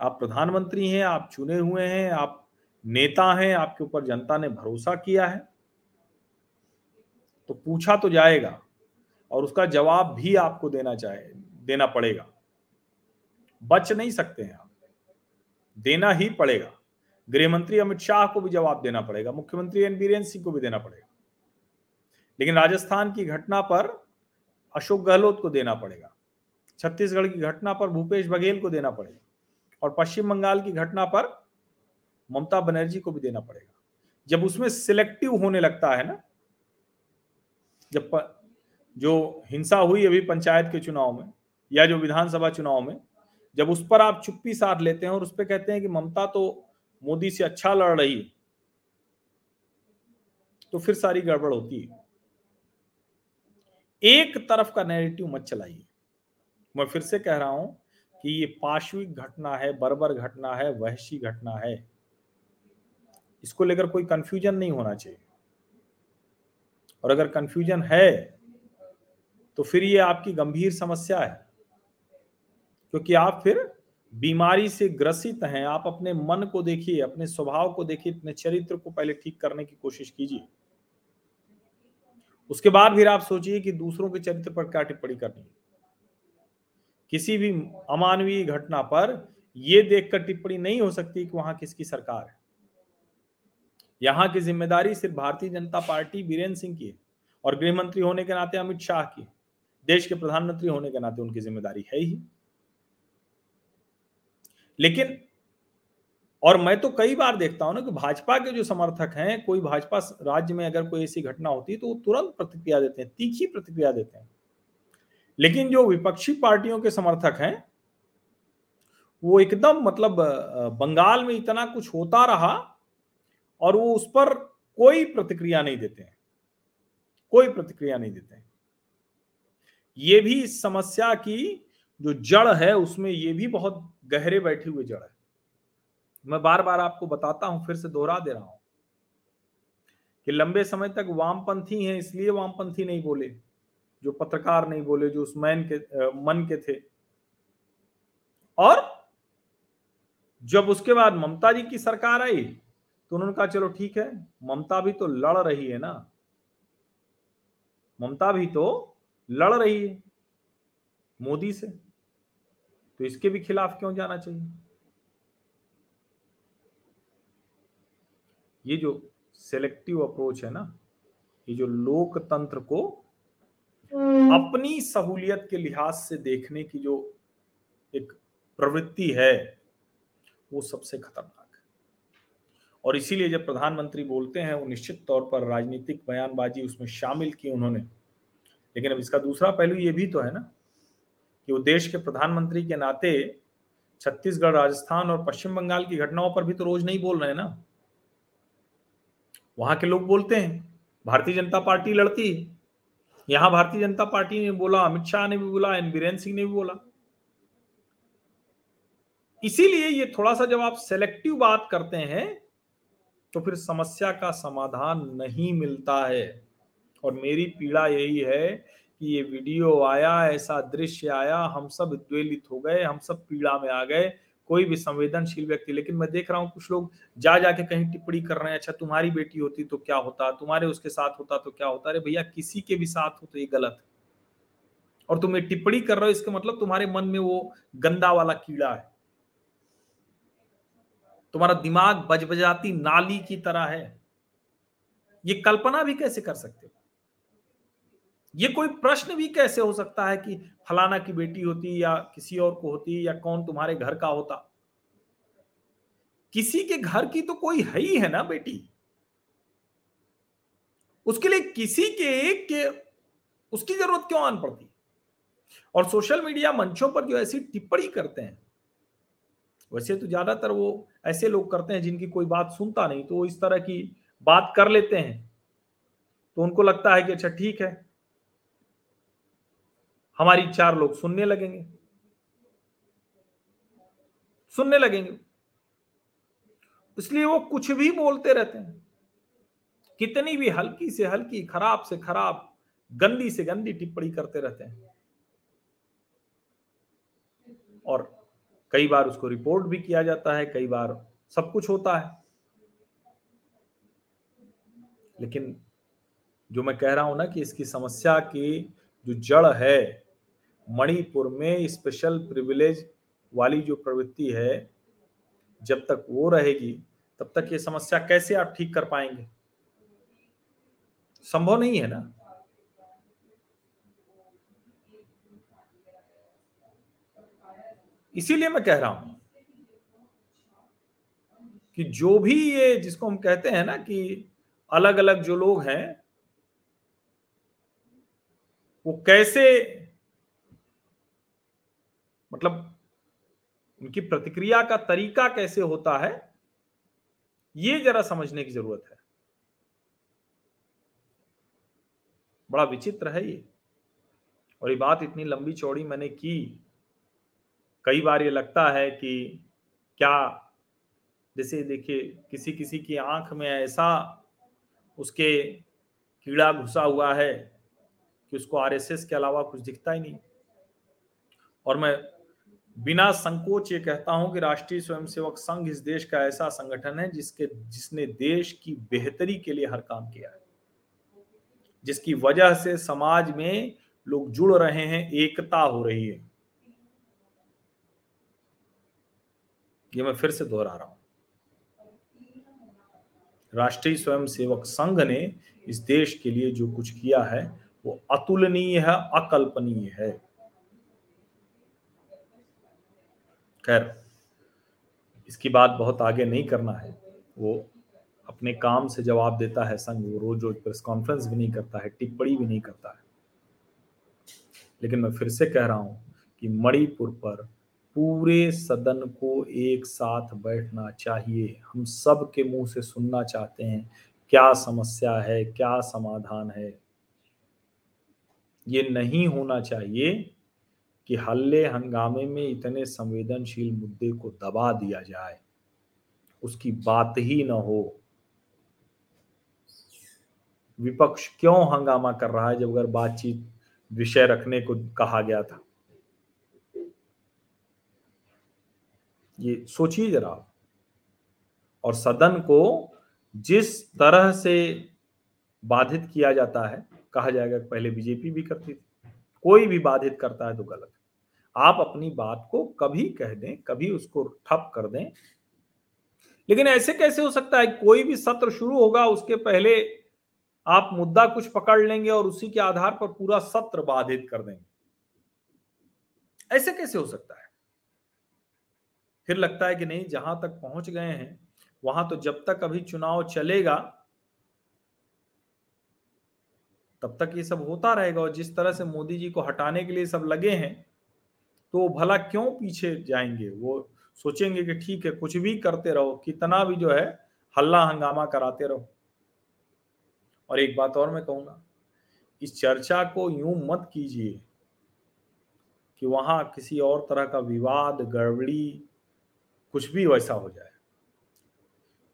Speaker 1: आप प्रधानमंत्री हैं, आप चुने हुए हैं, आप नेता हैं, आपके ऊपर जनता ने भरोसा किया है। तो पूछा तो जाएगा और उसका जवाब भी आपको देना चाहे, देना पड़ेगा। बच नहीं सकते हैं आप। देना ही पड़ेगा। गृह मंत्री अमित शाह को भी जवाब देना पड़ेगा मुख्यमंत्री एन बीरेन सिंह को भी देना पड़ेगा। लेकिन राजस्थान की घटना पर अशोक गहलोत को देना पड़ेगा छत्तीसगढ़ की घटना पर भूपेश बघेल को देना पड़ेगा और पश्चिम बंगाल की घटना पर ममता बनर्जी को भी देना पड़ेगा। जब उसमें सिलेक्टिव होने लगता है ना जब प, जो हिंसा हुई अभी पंचायत के चुनाव में या जो विधानसभा चुनाव में जब उस पर आप चुप्पी साध लेते हैं और उस पर कहते हैं कि ममता तो मोदी से अच्छा लड़ रही है। तो फिर सारी गड़बड़ होती है। एक तरफ़ का नैरेटिव मत चलाइए। मैं फिर से कह रहा हूँ कि ये पाश्विक घटना है, बर्बर घटना है, वहशी घटना है। इसको लेकर कोई कंफ्यूजन नहीं होना चाहिए। और अगर कंफ्यूजन है तो फिर ये आपकी गंभीर समस्या है। क्योंकि आप फिर बीमारी से ग्रसित हैं। आप अपने मन को देखिए, अपने स्वभाव को देखिए, अपने चरित्र को पहले ठीक करने की कोशिश कीजिए। उसके बाद फिर आप सोचिए कि दूसरों के चरित्र पर क्या टिप्पणी करनी है। किसी भी अमानवीय घटना पर यह देखकर टिप्पणी नहीं हो सकती कि वहाँ किसकी सरकार है। यहाँ की ज़िम्मेदारी सिर्फ़ भारतीय जनता पार्टी बीरेन्द्र सिंह की है और गृह मंत्री होने के नाते अमित शाह की देश के प्रधानमंत्री होने के नाते उनकी ज़िम्मेदारी है ही। लेकिन, और मैं तो कई बार देखता हूँ ना कि भाजपा के जो समर्थक हैं, कोई भाजपा राज्य में अगर कोई ऐसी घटना होती है तो वो तुरंत प्रतिक्रिया देते हैं, तीखी प्रतिक्रिया देते हैं। लेकिन जो विपक्षी पार्टियों के समर्थक हैं, वो एकदम मतलब बंगाल में इतना कुछ होता रहा और वो उस पर कोई प्रतिक्रिया नहीं देते हैं। कोई प्रतिक्रिया नहीं देते हैं। ये भी इस समस्या की जो जड़ है, उसमें ये भी बहुत गहरे बैठे हुए जड़ है। मैं बार बार आपको बताता हूँ फिर से दोहरा दे रहा हूँ कि लंबे समय तक वामपंथी हैं इसलिए वामपंथी नहीं बोले जो पत्रकार नहीं बोले जो उस मैन के आ, मन के थे। और जब उसके बाद ममता जी की सरकार आई तो उन्होंने कहा चलो ठीक है ममता भी तो लड़ रही है ना। ममता भी तो लड़ रही है मोदी से। तो इसके भी खिलाफ क्यों जाना चाहिए? ये जो सेलेक्टिव अप्रोच है ना, ये जो लोकतंत्र को अपनी सहूलियत के लिहाज से देखने की जो एक प्रवृत्ति है, वो सबसे खतरनाक है। और इसीलिए जब प्रधानमंत्री बोलते हैं, वो निश्चित तौर पर राजनीतिक बयानबाजी उसमें शामिल की उन्होंने। लेकिन अब इसका दूसरा पहलू ये भी तो है ना कि वो देश के प्रधानमंत्री के नाते छत्तीसगढ़, राजस्थान और पश्चिम बंगाल की घटनाओं पर भी तो रोज नहीं बोल रहे ना। वहाँ के लोग बोलते हैं, भारतीय जनता पार्टी लड़ती। यहाँ भारतीय जनता पार्टी ने बोला, अमित शाह ने भी बोला, एन बीरेन सिंह ने भी बोला। इसीलिए ये थोड़ा सा जब आप सेलेक्टिव बात करते हैं तो फिर समस्या का समाधान नहीं मिलता है। और मेरी पीड़ा यही है कि ये वीडियो आया, ऐसा दृश्य आया, हम सब द्वेलित हो गए, हम सब पीड़ा में आ गए, कोई भी संवेदनशील व्यक्ति। लेकिन मैं देख रहा हूँ कुछ लोग जा, जाके कहीं टिप्पणी कर रहे हैं अच्छा तुम्हारी बेटी होती तो क्या होता? तुम्हारे उसके साथ होता तो क्या होता? अरे भैया, किसी के भी साथ हो तो ये गलत और तुम ये टिप्पणी कर रहे हो, इसका मतलब तुम्हारे मन में वो गंदा वाला कीड़ा है। तुम्हारा दिमाग बजबजाती नाली की तरह है। ये कल्पना भी कैसे कर सकते हो? ये कोई प्रश्न भी कैसे हो सकता है कि फलाना की बेटी होती या किसी और को होती या कौन तुम्हारे घर का होता? किसी के घर की तो कोई है ही है ना बेटी? उसके लिए किसी के एक के उसकी ज़रूरत क्यों आन पड़ती? और सोशल मीडिया मंचों पर जो ऐसी टिप्पणी करते हैं, वैसे तो ज़्यादातर वो ऐसे लोग करते हैं जिनकी कोई बात सुनता नहीं तो वो इस तरह की बात कर लेते हैं। तो उनको लगता है कि अच्छा ठीक है हमारी चार लोग सुनने लगेंगे। सुनने लगेंगे। इसलिए वो कुछ भी बोलते रहते हैं। कितनी भी हल्की से हल्की, खराब से खराब, गंदी से गंदी टिप्पणी करते रहते हैं। और कई बार उसको रिपोर्ट भी किया जाता है, कई बार सब कुछ होता है। लेकिन जो मैं कह रहा हूँ ना कि इसकी समस्या की जो जड़ है मणिपुर में स्पेशल प्रिविलेज वाली जो प्रवृत्ति है, जब तक वो रहेगी, तब तक ये समस्या कैसे आप ठीक कर पाएँगे? संभव नहीं है ना? इसीलिए मैं कह रहा हूँ कि जो भी ये जिसको हम कहते हैं ना कि अलग अलग जो लोग हैं, वो कैसे मतलब उनकी प्रतिक्रिया का तरीका कैसे होता है, ये जरा समझने की ज़रूरत है। बड़ा विचित्र है ये। और ये बात इतनी लंबी चौड़ी मैंने की, कई बार ये लगता है कि क्या जैसे देखिए किसी किसी की आँख में ऐसा उसके कीड़ा घुसा हुआ है कि उसको आरएसएस के अलावा कुछ दिखता ही नहीं। और मैं बिना संकोच ये कहता हूँ कि राष्ट्रीय स्वयंसेवक संघ इस देश का ऐसा संगठन है जिसके, जिसने देश की बेहतरी के लिए हर काम किया है। जिसकी वजह से समाज में लोग जुड़ रहे हैं, एकता हो रही है। ये मैं फिर से दोहरा रहा हूँ। राष्ट्रीय स्वयंसेवक संघ ने इस देश के लिए जो कुछ किया है, वो अतुलनीय है, अकल्पनीय है। खैर, इसकी बात बहुत आगे नहीं करना है। वो अपने काम से जवाब देता है संघ वो रोज रोज प्रेस कॉन्फ्रेंस भी नहीं करता है, टिप्पणी भी नहीं करता है। लेकिन मैं फिर से कह रहा हूँ कि मणिपुर पर पूरे सदन को एक साथ बैठना चाहिए। हम सब के मुँह से सुनना चाहते हैं, क्या समस्या है, क्या समाधान है। ये नहीं होना चाहिए कि हल्ले हंगामे में इतने संवेदनशील मुद्दे को दबा दिया जाए। उसकी बात ही न हो। विपक्ष क्यों हंगामा कर रहा है जब अगर बातचीत विषय रखने को कहा गया था? ये सोचिए जरा। और सदन को जिस तरह से बाधित किया जाता है, कहा जाएगा पहले बीजेपी भी करती थी, कोई भी बाधित करता है तो गलत। आप अपनी बात को कभी कह दें, कभी उसको ठप कर दें। लेकिन ऐसे कैसे हो सकता है? कोई भी सत्र शुरू होगा, उसके पहले आप मुद्दा कुछ पकड़ लेंगे और उसी के आधार पर पूरा सत्र बाधित कर देंगे। ऐसे कैसे हो सकता है? फिर लगता है कि नहीं, जहाँ तक पहुँच गए हैं, वहाँ तो जब तक अभी चुनाव चलेगा, तब तक ये सब होता रहेगा। और जिस तरह से मोदी जी को हटाने के लिए सब लगे हैं तो भला क्यों पीछे जाएँगे? वो सोचेंगे कि ठीक है, कुछ भी करते रहो, कितना भी जो है हल्ला हंगामा कराते रहो। और एक बात और मैं कहूँगा इस चर्चा को यूँ मत कीजिए कि वहाँ किसी और तरह का विवाद, गड़बड़ी, कुछ भी वैसा हो जाए।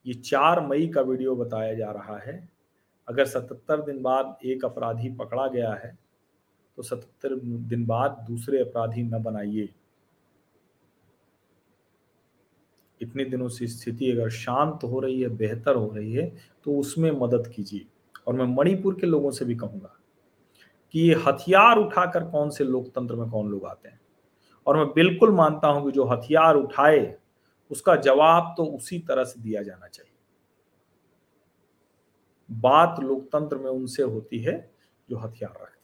Speaker 1: ये चार मई का वीडियो बताया जा रहा है। अगर सतहत्तर दिन बाद एक अपराधी पकड़ा गया है तो सतहत्तर दिन बाद दूसरे अपराधी न बनाइए। इतने दिनों से स्थिति अगर शांत हो रही है, बेहतर हो रही है तो उसमें मदद कीजिए। और मैं मणिपुर के लोगों से भी कहूँगा कि ये हथियार उठाकर कौन से लोकतंत्र में कौन लोग आते हैं? और मैं बिल्कुल मानता हूँ कि जो हथियार उठाए, उसका जवाब तो उसी तरह से दिया जाना चाहिए। बात लोकतंत्र में उनसे होती है जो हथियार रखते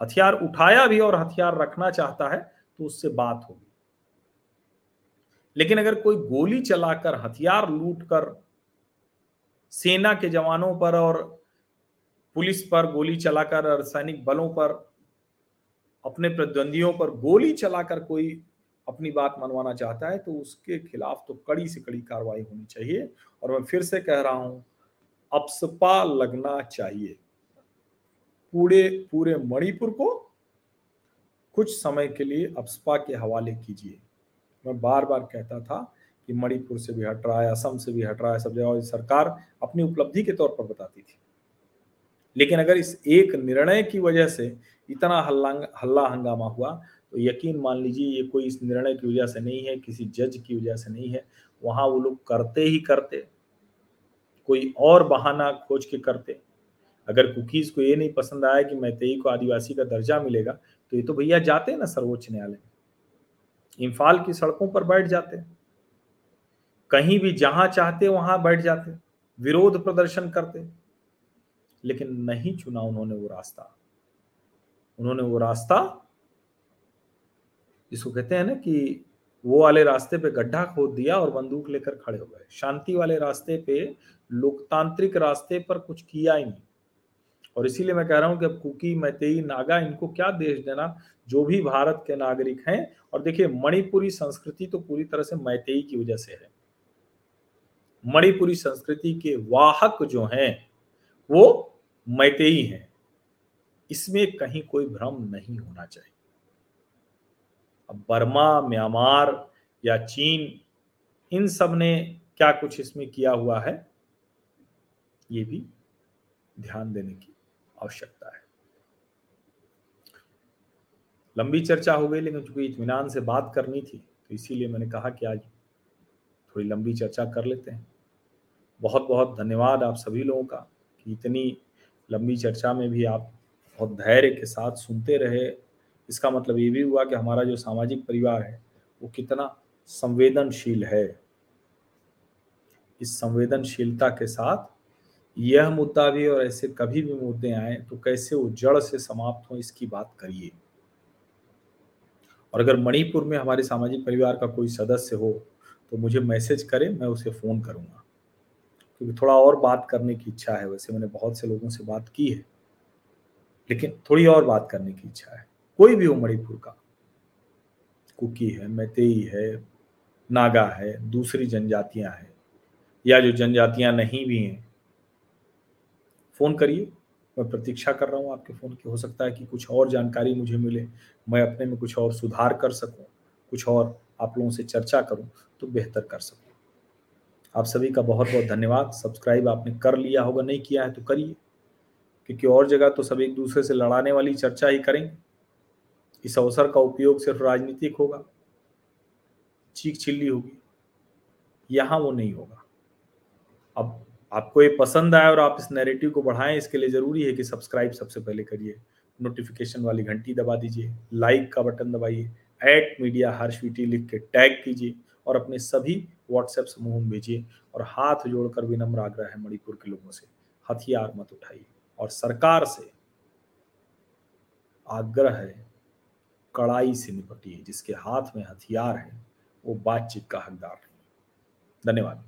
Speaker 1: हथियार उठाया भी और हथियार रखना चाहता है तो उससे बात होगी। लेकिन अगर कोई गोली चलाकर हथियार लूट कर सेना के जवानों पर और पुलिस पर गोली चलाकर और सैनिक बलों पर, अपने प्रतिद्वंदियों पर गोली चलाकर कोई अपनी बात मनवाना चाहता है तो उसके खिलाफ तो कड़ी से कड़ी कार्रवाई होनी चाहिए। और मैं फिर से कह रहा हूँ अपसपा लगना चाहिए। पूरे पूरे मणिपुर को कुछ समय के लिए अपसपा के हवाले कीजिए। मैं बार बार कहता था कि मणिपुर से भी हट रहा है, असम से भी हट रहा है, सब जगह सरकार अपनी उपलब्धि के तौर पर बताती थी। लेकिन अगर इस एक निर्णय की वजह से इतना हल्ला हल्ला हंगामा हुआ तो यकीन मान लीजिए ये कोई इस निर्णय की वजह से नहीं है, किसी जज की वजह से नहीं है। वहाँ वो लोग करते ही करते, कोई और बहाना खोज के करते। अगर कुकीज को ये नहीं पसंद आया कि मैतेई को आदिवासी का दर्जा मिलेगा तो ये तो भैया जाते हैं ना सर्वोच्च न्यायालय। में इम्फाल की सड़कों पर बैठ जाते कहीं भी जहाँ चाहते वहाँ बैठ जाते विरोध प्रदर्शन करते लेकिन नहीं चुना उन्होंने वो रास्ता। उन्होंने वो रास्ता जिसको कहते हैं ना कि वो वाले रास्ते पे गड्ढा खोद दिया और बंदूक लेकर खड़े हो गए। शांति वाले रास्ते पे लोकतांत्रिक रास्ते पर कुछ किया ही नहीं। और इसीलिए मैं कह रहा हूँ कि अब कुकी, मैतेई, नागा, इनको क्या देश देना, जो भी भारत के नागरिक हैं। और देखिए, मणिपुरी संस्कृति तो पूरी तरह से मैतेई की वजह से है। मणिपुरी संस्कृति के वाहक जो हैं, वो मैतेई हैं। इसमें कहीं कोई भ्रम नहीं होना चाहिए। अब बर्मा, म्यांमार या चीन, इन सबने क्या कुछ इसमें किया हुआ है, ये भी ध्यान देने की आवश्यकता है। लंबी चर्चा हो गई लेकिन चूँकि इतमान से बात करनी थी तो इसीलिए मैंने कहा कि आज थोड़ी लंबी चर्चा कर लेते हैं। बहुत बहुत धन्यवाद आप सभी लोगों का कि इतनी लंबी चर्चा में भी आप बहुत धैर्य के साथ सुनते रहे। इसका मतलब ये भी हुआ कि हमारा जो सामाजिक परिवार है, वो कितना संवेदनशील है। इस संवेदनशीलता के साथ यह मुद्दा भी और ऐसे कभी भी मुद्दे आए तो कैसे वो जड़ से समाप्त हो, इसकी बात करिए। और अगर मणिपुर में हमारे सामाजिक परिवार का कोई सदस्य हो तो मुझे मैसेज करे, मैं उसे फ़ोन करूँगा। क्योंकि थोड़ा और बात करने की इच्छा है, वैसे मैंने बहुत से लोगों से बात की है। लेकिन थोड़ी और बात करने की इच्छा है। कोई भी हो मणिपुर का, कुकी है, मैतेई है, नागा है, दूसरी जनजातियाँ हैं, या जो जनजातियाँ नहीं भी हैं फ़ोन करिए। मैं प्रतीक्षा कर रहा हूँ आपके फ़ोन की। हो सकता है कि कुछ और जानकारी मुझे मिले। मैं अपने में कुछ और सुधार कर सकूँ, कुछ और आप लोगों से चर्चा करूँ तो बेहतर कर सकूँ। आप सभी का बहुत बहुत धन्यवाद। सब्सक्राइब आपने कर लिया होगा, नहीं किया है तो करिए। क्योंकि और जगह तो सब एक दूसरे से लड़ाने वाली चर्चा ही करेंगे। इस अवसर का उपयोग सिर्फ़ राजनीतिक होगा। चीख चिल्ली होगी। यहाँ वो नहीं होगा। अब आपको ये पसंद आए और आप इस नैरेटिव को बढ़ाएँ, इसके लिए ज़रूरी है कि सब्सक्राइब सबसे पहले करिए। नोटिफिकेशन वाली घंटी दबा दीजिए लाइक का बटन दबाइए एट मीडिया हर्षवीटी लिख के टैग कीजिए और अपने सभी व्हाट्सएप समूह में भेजिए और हाथ जोड़कर विनम्र आग्रह है मणिपुर के लोगों से, हथियार मत उठाइए और सरकार से आग्रह है, कड़ाई से निपटिए, जिसके हाथ में हथियार है, वो बातचीत का हकदार नहीं। धन्यवाद।